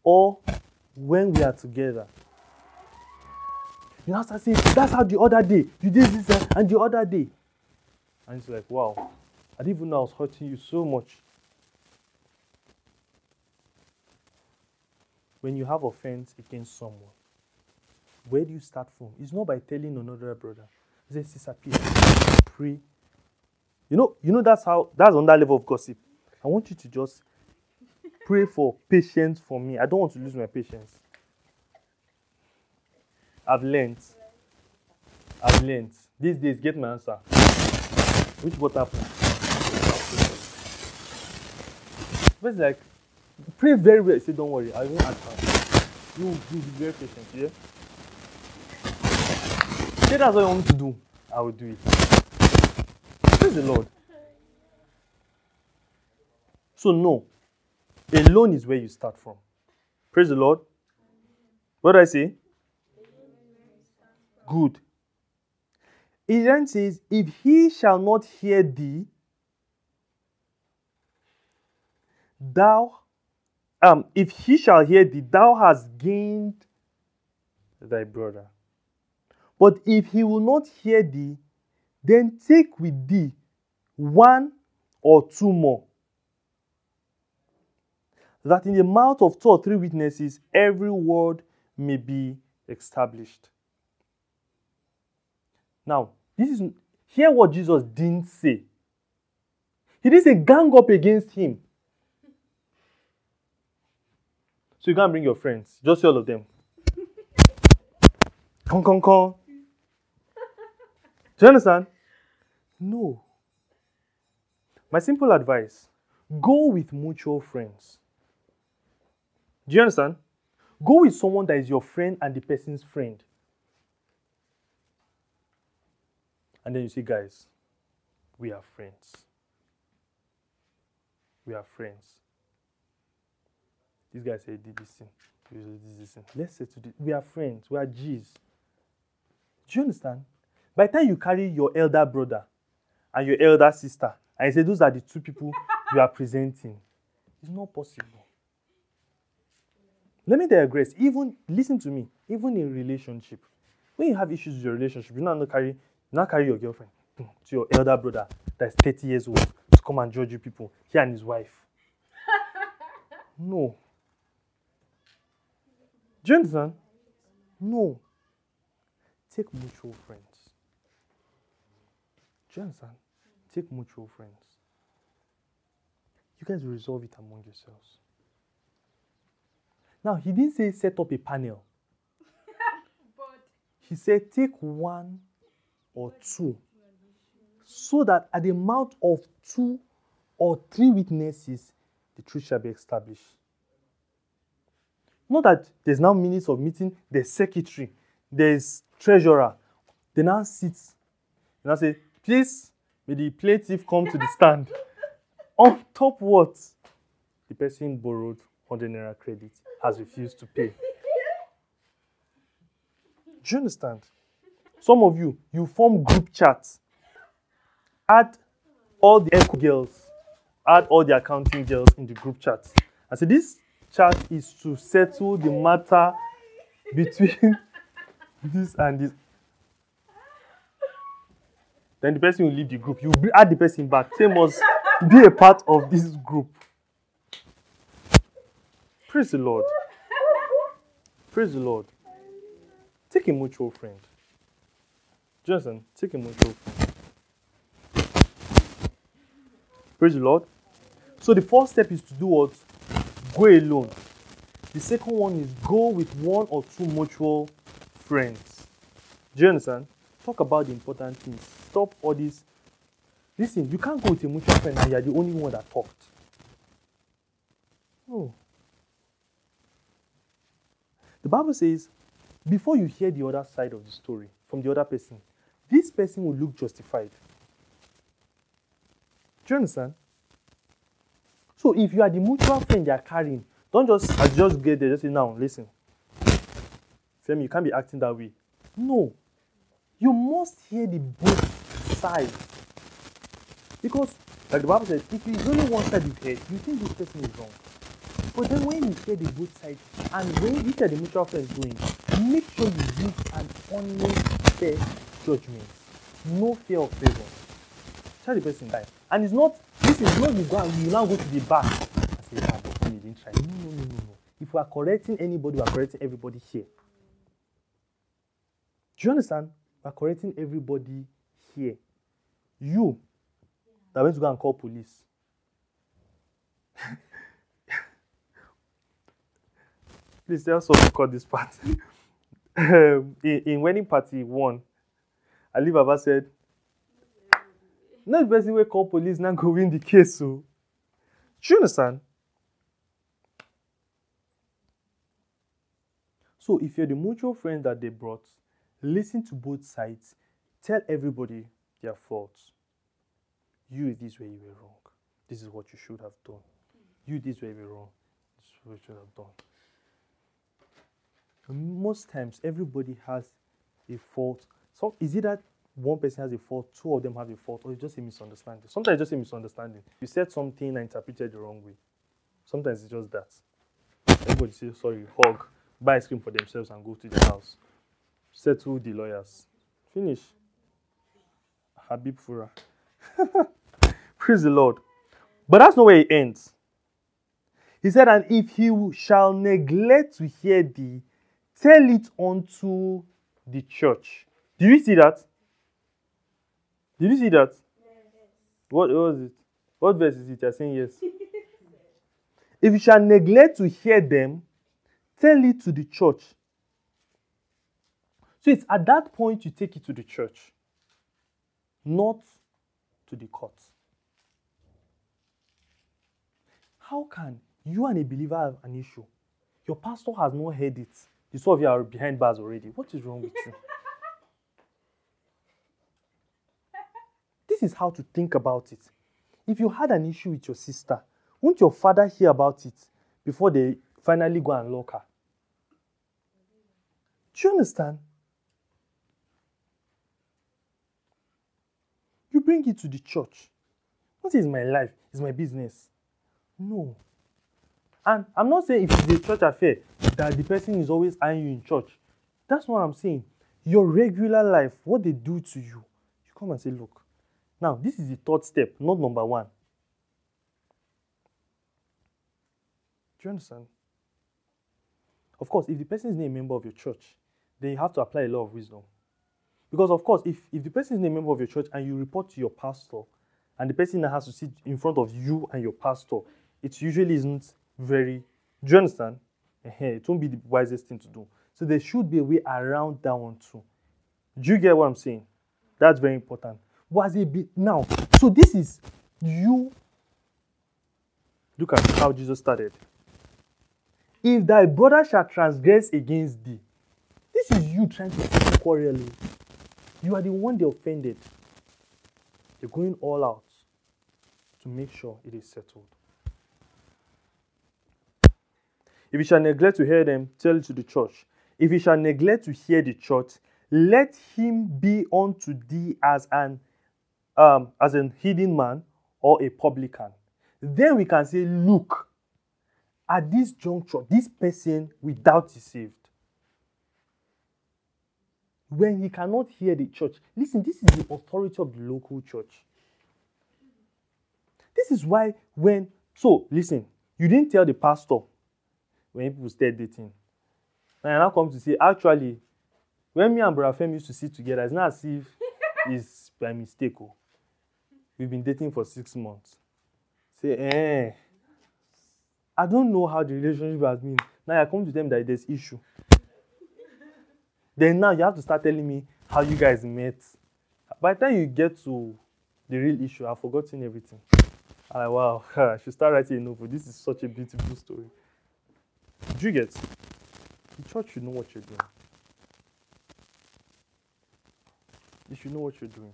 or when we are together. You now start saying, that's how the other day, you did this uh, and the other day. And it's like, wow, I didn't even know I was hurting you so much. when you have offense against someone, where do you start from? It's not by telling another brother. Say, sister, please pray. You know, you know that's how that's on that level of gossip. I want you to just pray for patience for me. I don't want to lose my patience. I've learned. I've learned. These days, get my answer. Which what happened? It's like Pray very well. Say, don't worry, I won't answer. You will be very patient, yeah? Say that's what I want to do. I will do it. Praise the Lord. So, no. Alone is where you start from. Praise the Lord. What do I say? Good. It then says, If he shall not hear thee, thou um, if he shall hear thee, thou hast gained thy brother. But if he will not hear thee, then take with thee one or two more, that in the mouth of two or three witnesses every word may be established. Now, this is hear what Jesus didn't say. He didn't say gang up against him. So you can't bring your friends, just all of them. Come, come, come. Do you understand? No. My simple advice go with mutual friends. Do you understand? Go with someone that is your friend and the person's friend. And then you see, guys, we are friends. We are friends. This guy said, did this thing. This, this thing. Let's say to this. We are friends. We are G's. Do you understand? By the time you carry your elder brother and your elder sister, and you say those are the two people you are presenting, it's not possible. Let me digress. Even listen to me. Even in relationship, when you have issues with your relationship, you not carry you not carry your girlfriend to your elder brother that's 30 years old to come and judge you people. He and his wife. No. Do you understand? No. Take mutual friends. Do you understand? Take mutual friends. You guys resolve it among yourselves. Now, he didn't say set up a panel. he said take one or two so that at the mouth of two or three witnesses, the truth shall be established. Not that there's now minutes of meeting, there's secretary, there's treasurer. They now sit and I say, please, may the plaintiff come to the stand. On top what? The person borrowed 100 naira credit has refused to pay. Do you understand? Some of you, you form group chats. Add all the echo girls, add all the accounting girls in the group chat. I said, this chat is to settle the matter between this and this. Then the person will leave the group. You add the person back. Same must be a part of this group. Praise the Lord. Praise the Lord. Take a mutual friend. Johnson, take a mutual friend. Praise the Lord. So the first step is to do what? Go alone. The second one is go with one or two mutual friends. You understand? Talk about the important things. Stop all this. Listen, you can't go with a mutual friend and you're the only one that talked. No. The Bible says, before you hear the other side of the story from the other person, this person will look justified. Do you understand? So if you are the mutual friend they are carrying, don't just just get there, just say, now, listen. Femi, you can't be acting that way. No. You must hear the both sides. Because, like the Bible says, if it's only one side you hear, you think this person is wrong. But then when you hear the both sides, and when you hear the mutual friends going, make sure you use an honest, fair judgment. No fear of favor. Tell the person that. And it's not, this is not you go and you now go to the back and say, ah, but you didn't try. No, no, no, no, no. If we are correcting anybody, we are correcting everybody here. Do you understand? We are correcting everybody here. You that went to go and call police. Please tell someone to cut this part. um, in, in wedding party one, Ali Baba said, not the person call police now go win the case. So, do you understand? So, if you're the mutual friend that they brought, listen to both sides, tell everybody their faults. You, this way you were wrong. This is what you should have done. You, this way you were wrong. This is what you should have done. Most times, everybody has a fault. So, is it that one person has a fault, two of them have a fault, or it's just a misunderstanding? Sometimes it's just a misunderstanding. You said something and interpreted the wrong way. Sometimes it's just that. Everybody says sorry, hug, buy ice cream for themselves, and go to the house. Settle the lawyers. Finish. Habib Fura. Praise the Lord. But that's not where it ends. He said, And if he shall neglect to hear thee, tell it unto the church. Did you see that? Did you see that? What was it? What verse is it? You're saying yes. if you shall neglect to hear them, tell it to the church. So it's at that point you take it to the church, not to the court. How can you and a believer have an issue? Your pastor has not heard it. The two of you are behind bars already. What is wrong with you? this is how to think about it. If you had an issue with your sister, won't your father hear about it before they finally go and lock her? Do you understand? You bring it to the church. What is my life? It's my business. No. And I'm not saying if it's a church affair that the person is always eyeing you in church. That's what I'm saying. Your regular life, what they do to you, you come and say, look. Now, this is the third step, not number one. Do you understand? Of course, if the person is not a member of your church, then you have to apply a lot of wisdom. Because, of course, if, if the person is not a member of your church and you report to your pastor, and the person that has to sit in front of you and your pastor, it usually isn't very. Do you understand? It won't be the wisest thing to do. So there should be a way around that one too. Do you get what I'm saying? That's very important. Was a bit now. So this is you. Look at how Jesus started. If thy brother shall transgress against thee, this is you trying to quarrel. You are the one they offended. They're going all out to make sure it is settled. If you shall neglect to hear them, tell it to the church. If you shall neglect to hear the church, let him be unto thee as an um, as an hidden man or a publican. Then we can say, look, at this juncture, this person without is saved. When he cannot hear the church, listen, this is the authority of the local church. This is why when so listen, you didn't tell the pastor when people start dating. And I now come to say, actually, when me and Brother Fem used to sit together, it's not as if it's by mistake. Oh. We've been dating for six months. Say, eh. I don't know how the relationship has been. Now I come to them that there's issue. then now you have to start telling me how you guys met. By the time you get to the real issue, I've forgotten everything. I'm like, wow, I should start writing a novel. This is such a beautiful story. Do you get? The church should know what you're doing. You should know what you're doing.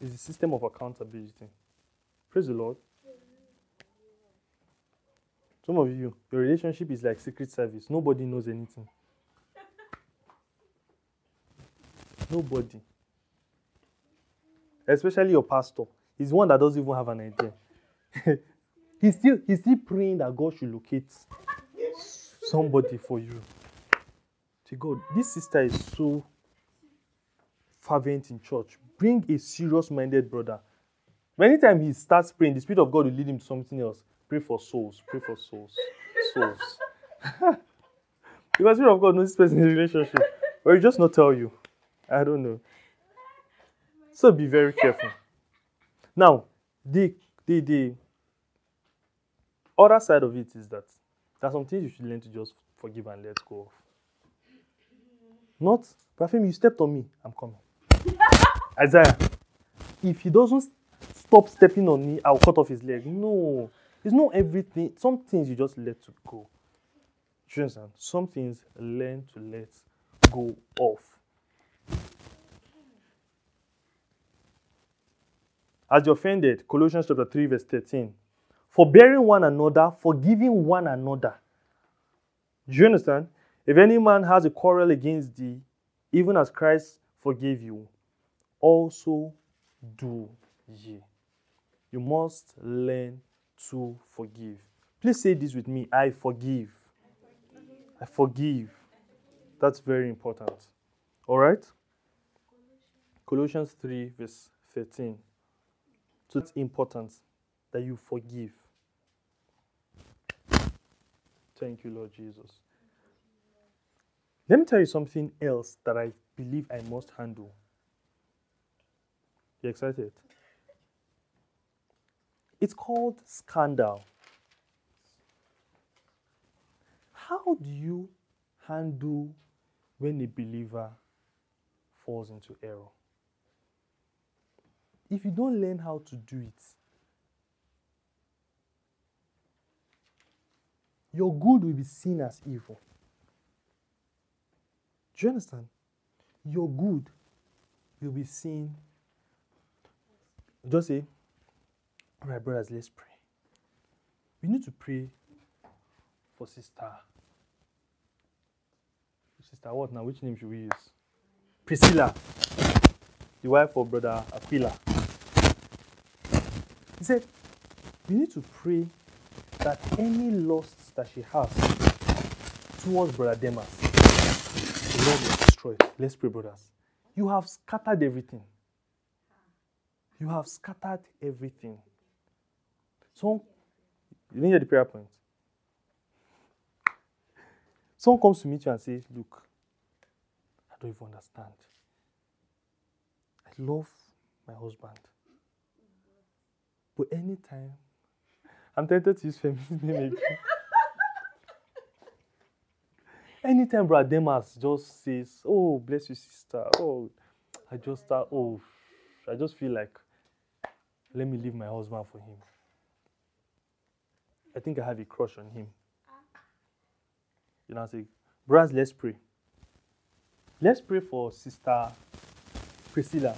It's a system of accountability. Praise the Lord. Some of you, your relationship is like secret service. Nobody knows anything. Nobody. Especially your pastor. He's one that doesn't even have an idea. he's still he's still praying that God should locate somebody for you. To God, this sister is so fervent in church. Bring a serious minded brother. Anytime he starts praying, the Spirit of God will lead him to something else. Pray for souls. Pray for souls. Souls. because the Spirit of God knows this person's relationship. Or he just not tell you. I don't know. So be very careful. Now, the the the other side of it is that there are some things you should learn to just forgive and let go of. Not, Rafim, you stepped on me. I'm coming. Isaiah, if he doesn't stop stepping on me, I'll cut off his leg. No. It's not everything. Some things you just let to go. Do you understand? Some things learn to let go of. As you offended, Colossians chapter 3, verse 13 forbearing one another, forgiving one another. Do you understand? If any man has a quarrel against thee, even as Christ forgave you, also do ye. You must learn to forgive. Please say this with me I forgive. I forgive. That's very important. All right? Colossians 3, verse 13. So it's important that you forgive. Thank you, Lord Jesus. Let me tell you something else that I believe I must handle. You excited? It's called scandal. How do you handle when a believer falls into error? If you don't learn how to do it, your good will be seen as evil. Do you understand? Your good will be seen. Just say, right, brothers, let's pray. We need to pray for sister. Sister, what now? Which name should we use? Priscilla, the wife of brother Aquila. He said, we need to pray that any lust that she has towards brother Demas, the Lord will destroy it. Let's pray, brothers. You have scattered everything. You have scattered everything. So, you didn't the prayer point. Someone comes to meet you and says, Look, I don't even understand. I love my husband. But anytime, I'm tempted to use feminist name again. anytime Brother Demas just says, Oh, bless you, sister. Oh, I just start, oh, I just feel like, let me leave my husband for him. I think I have a crush on him. You know, I say, brothers, let's pray. Let's pray for Sister Priscilla.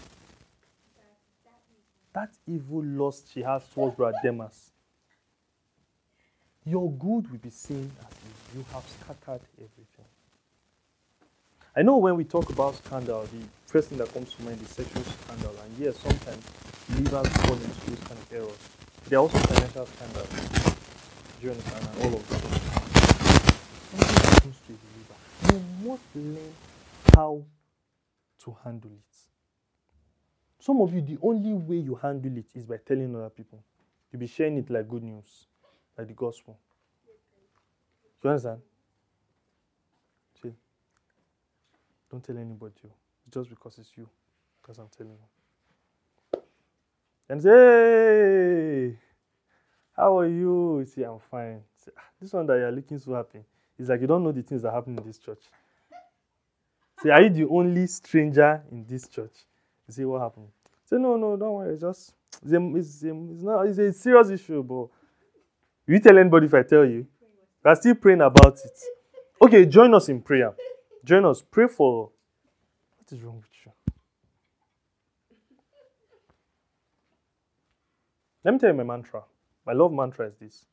That evil lust she has towards Brother Demas. Your good will be seen as if you have scattered everything. I know when we talk about scandal, the first thing that comes to mind is sexual scandal. And yes, sometimes believers fall into those kind of errors. There are also financial scandals. Do you understand? And all of that. Something happens to a believer. You must learn how to handle it. Some of you, the only way you handle it is by telling other people. You'll be sharing it like good news, the gospel. You understand? See? Don't tell anybody you. Just because it's you. Because I'm telling you. And say, hey, how are you? See, I'm fine. Ah, this one that you're looking so happy. It's like you don't know the things that happen in this church. Say, are you the only stranger in this church? You see what happened? Say, no, no, don't worry. It's just, it's, a, it's, a, it's, not, it's a serious issue, but you tell anybody if I tell you? We're still praying about it. Okay, join us in prayer. Join us. Pray for. What is wrong with you? Let me tell you my mantra. My love mantra is this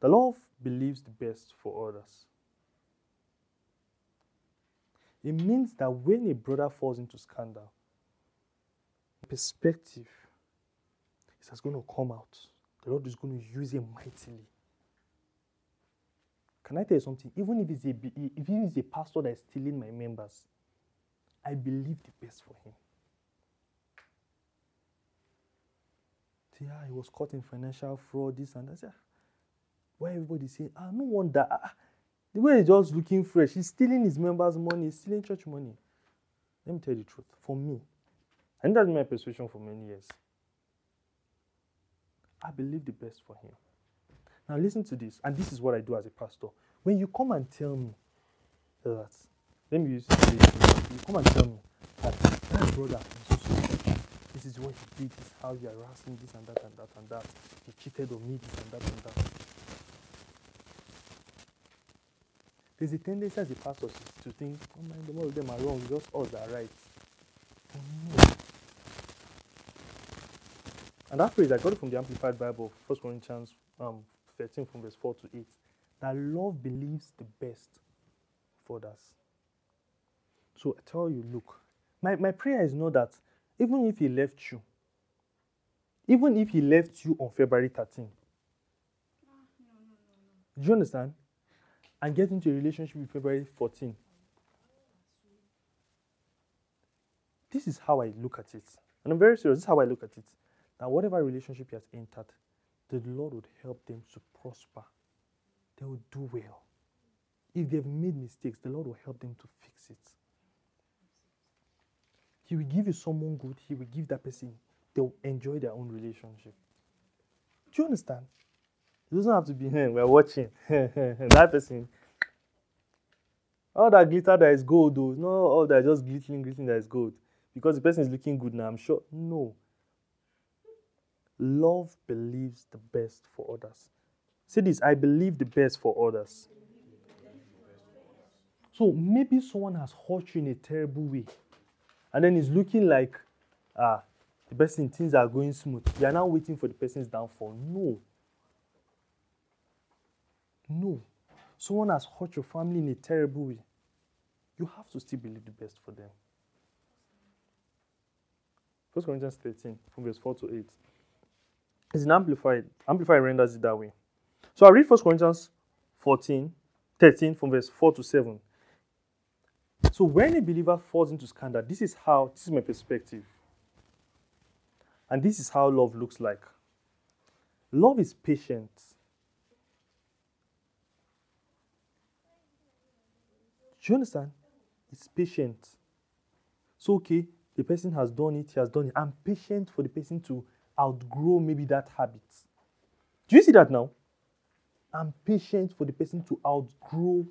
The love believes the best for others. It means that when a brother falls into scandal, perspective is going to come out. The Lord is going to use him mightily. Can I tell you something? Even if it's a, if he is a pastor that is stealing my members, I believe the best for him. See, ah, he was caught in financial fraud, this and that. Say, ah, why everybody saying, ah, no wonder. Ah, ah, the way he's just looking fresh, he's stealing his members' money, he's stealing church money. Let me tell you the truth. For me, and that's my persuasion for many years. I believe the best for him. Now listen to this, and this is what I do as a pastor. When you come and tell me that, let me use this, you come and tell me that brother is so, this is what he did, this is how he harassed me, this and that and that and that. He cheated on me, this and that and that. There's a tendency as a pastor to think, oh man, the more of them are wrong, just us are right. no. And that phrase, I got it from the Amplified Bible, 1 Corinthians um, 13 from verse 4 to 8. That love believes the best for others. So I tell you, look, my, my prayer is not that even if he left you, even if he left you on February 13, do you understand? And get into a relationship with February 14. This is how I look at it. And I'm very serious. This is how I look at it. That whatever relationship he has entered, the Lord would help them to prosper. They will do well. If they've made mistakes, the Lord will help them to fix it. He will give you someone good, He will give that person they'll enjoy their own relationship. Do you understand? It doesn't have to be, hey, we're watching. that person. All that glitter that is gold, though. No, all that just glittering, glittering that is gold. Because the person is looking good now, I'm sure. No. Love believes the best for others. Say this I believe the best for others. So maybe someone has hurt you in a terrible way, and then it's looking like ah, the person things are going smooth. You are now waiting for the person's downfall. No. No. Someone has hurt your family in a terrible way. You have to still believe the best for them. 1 Corinthians 13, from verse 4 to 8. It's an amplified. Amplified renders it that way. So I read 1 Corinthians 14, 13, from verse 4 to 7. So when a believer falls into scandal, this is how, this is my perspective. And this is how love looks like. Love is patient. Do you understand? It's patient. So, okay, the person has done it, he has done it. I'm patient for the person to outgrow maybe that habit. Do you see that now? I'm patient for the person to outgrow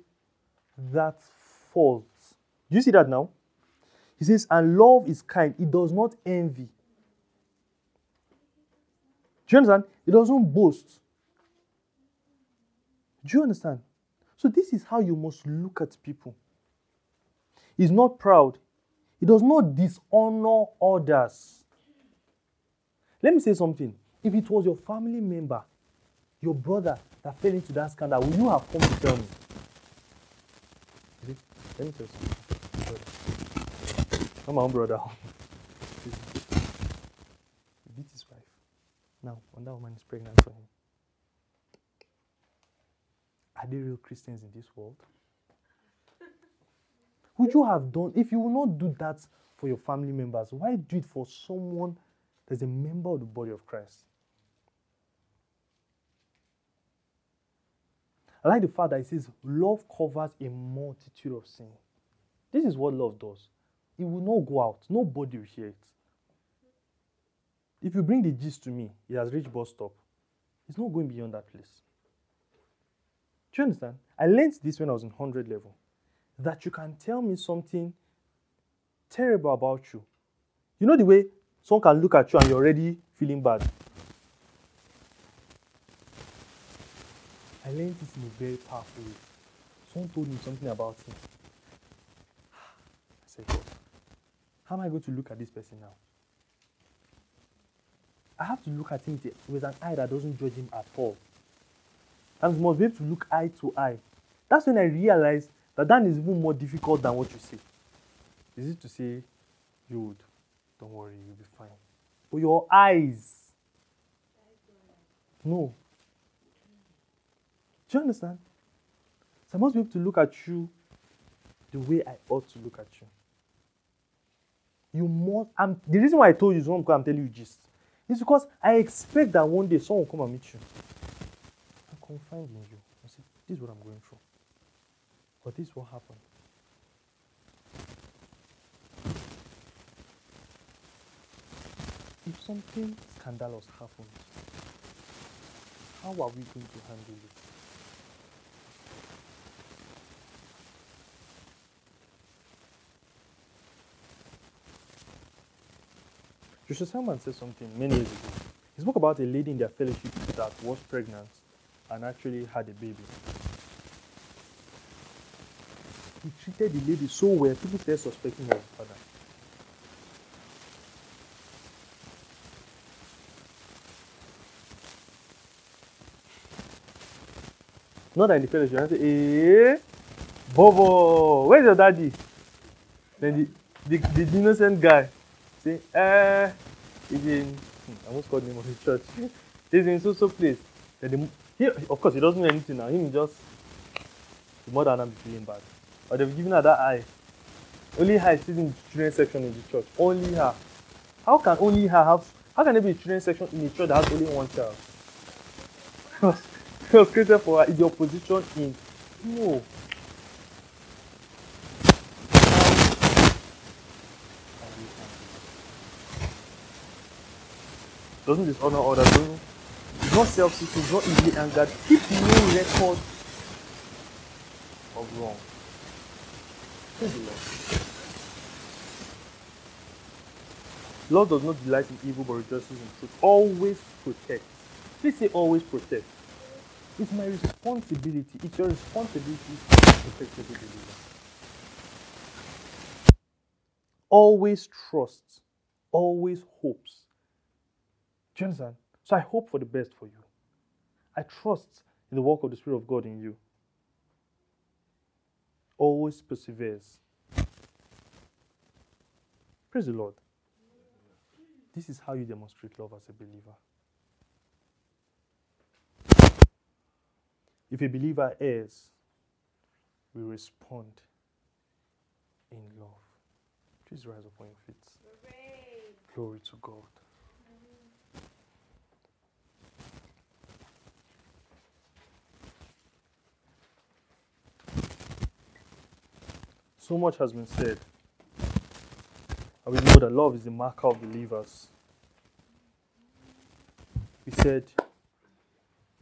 that fault. Do you see that now? He says, and love is kind, it does not envy. Do you understand? It doesn't boast. Do you understand? So, this is how you must look at people. He's not proud, he does not dishonor others. Let me say something. If it was your family member, your brother that fell into that scandal, would you have come to tell me? Let me tell you. I'm my own brother. he beat his wife. Now, when that woman is pregnant for him. Are there real Christians in this world? Would you have done, if you will not do that for your family members, why do it for someone that's a member of the body of Christ? I like the fact that it says love covers a multitude of sin. This is what love does. It will not go out. Nobody will hear it. If you bring the gist to me, it has reached bus stop. It's not going beyond that place. Do you understand? I learned this when I was in 100 level that you can tell me something terrible about you. You know the way someone can look at you and you're already feeling bad. I learned this in a very powerful way. Someone told me something about him. I said, God, how am I going to look at this person now? I have to look at him with an eye that doesn't judge him at all. And must be able to look eye to eye. That's when I realized that that is even more difficult than what you say. Is it to say, you don't worry, you'll be fine. But your eyes, no. Do you understand? So I must be able to look at you the way I ought to look at you. You must. I'm, the reason why I told you is not because I'm telling you just. It's because I expect that one day someone will come and meet you and confide in you and say, This is what I'm going through. But this will happen. If something scandalous happens, how are we going to handle it? Joshua Selman said something many years ago. He spoke about a lady in their fellowship that was pregnant and actually had a baby. he treated the lady so well, people started suspecting her father. Not that in the fellowship, I say, eh, Bobo, where's your daddy? Then the, the, the innocent guy say, eh, he's in, hmm, I almost called the name of his church. he's in so so place. Then the, he, of course, he doesn't know anything now. Him just, the mother and I'm feeling bad. or they've given her that eye. Only her is sitting in the children's section in the church. Only her. How can only her have? How can there be a children's section in a church that has only one child? created for her. Is your position in? No. doesn't dishonor others, doesn't, is not self-seeking, is not easily angered, keep no record of wrong. Praise the. Lord does not delight in evil but rejoices in truth. Always protect. Please say always protect. It's my responsibility. It's your responsibility to protect believer. Always trusts. Always hopes. Do you understand? So I hope for the best for you. I trust in the work of the Spirit of God in you. Always perseveres. Praise the Lord. This is how you demonstrate love as a believer. If a believer errs, we respond in love. Please rise upon your feet. Glory to God. So much has been said. And we know that love is the marker of believers. We said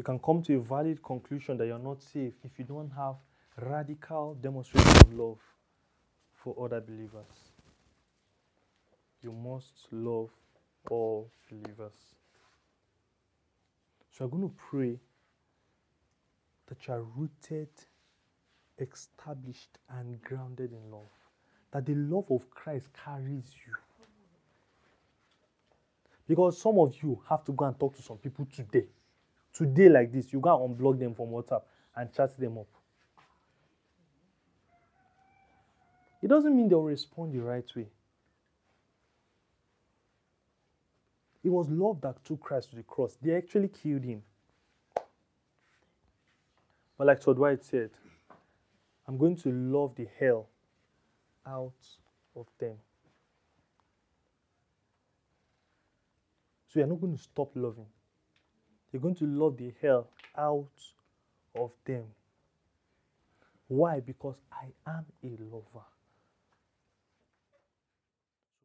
you can come to a valid conclusion that you're not safe if you don't have radical demonstration of love for other believers. You must love all believers. So I'm going to pray that you are rooted, established, and grounded in love. That the love of Christ carries you. Because some of you have to go and talk to some people today. Today, like this, you and unblock them from WhatsApp and chat them up. It doesn't mean they'll respond the right way. It was love that took Christ to the cross. They actually killed him. But like Todd White said, I'm going to love the hell out of them. So you're not going to stop loving. You're going to love the hell out of them. Why? Because I am a lover.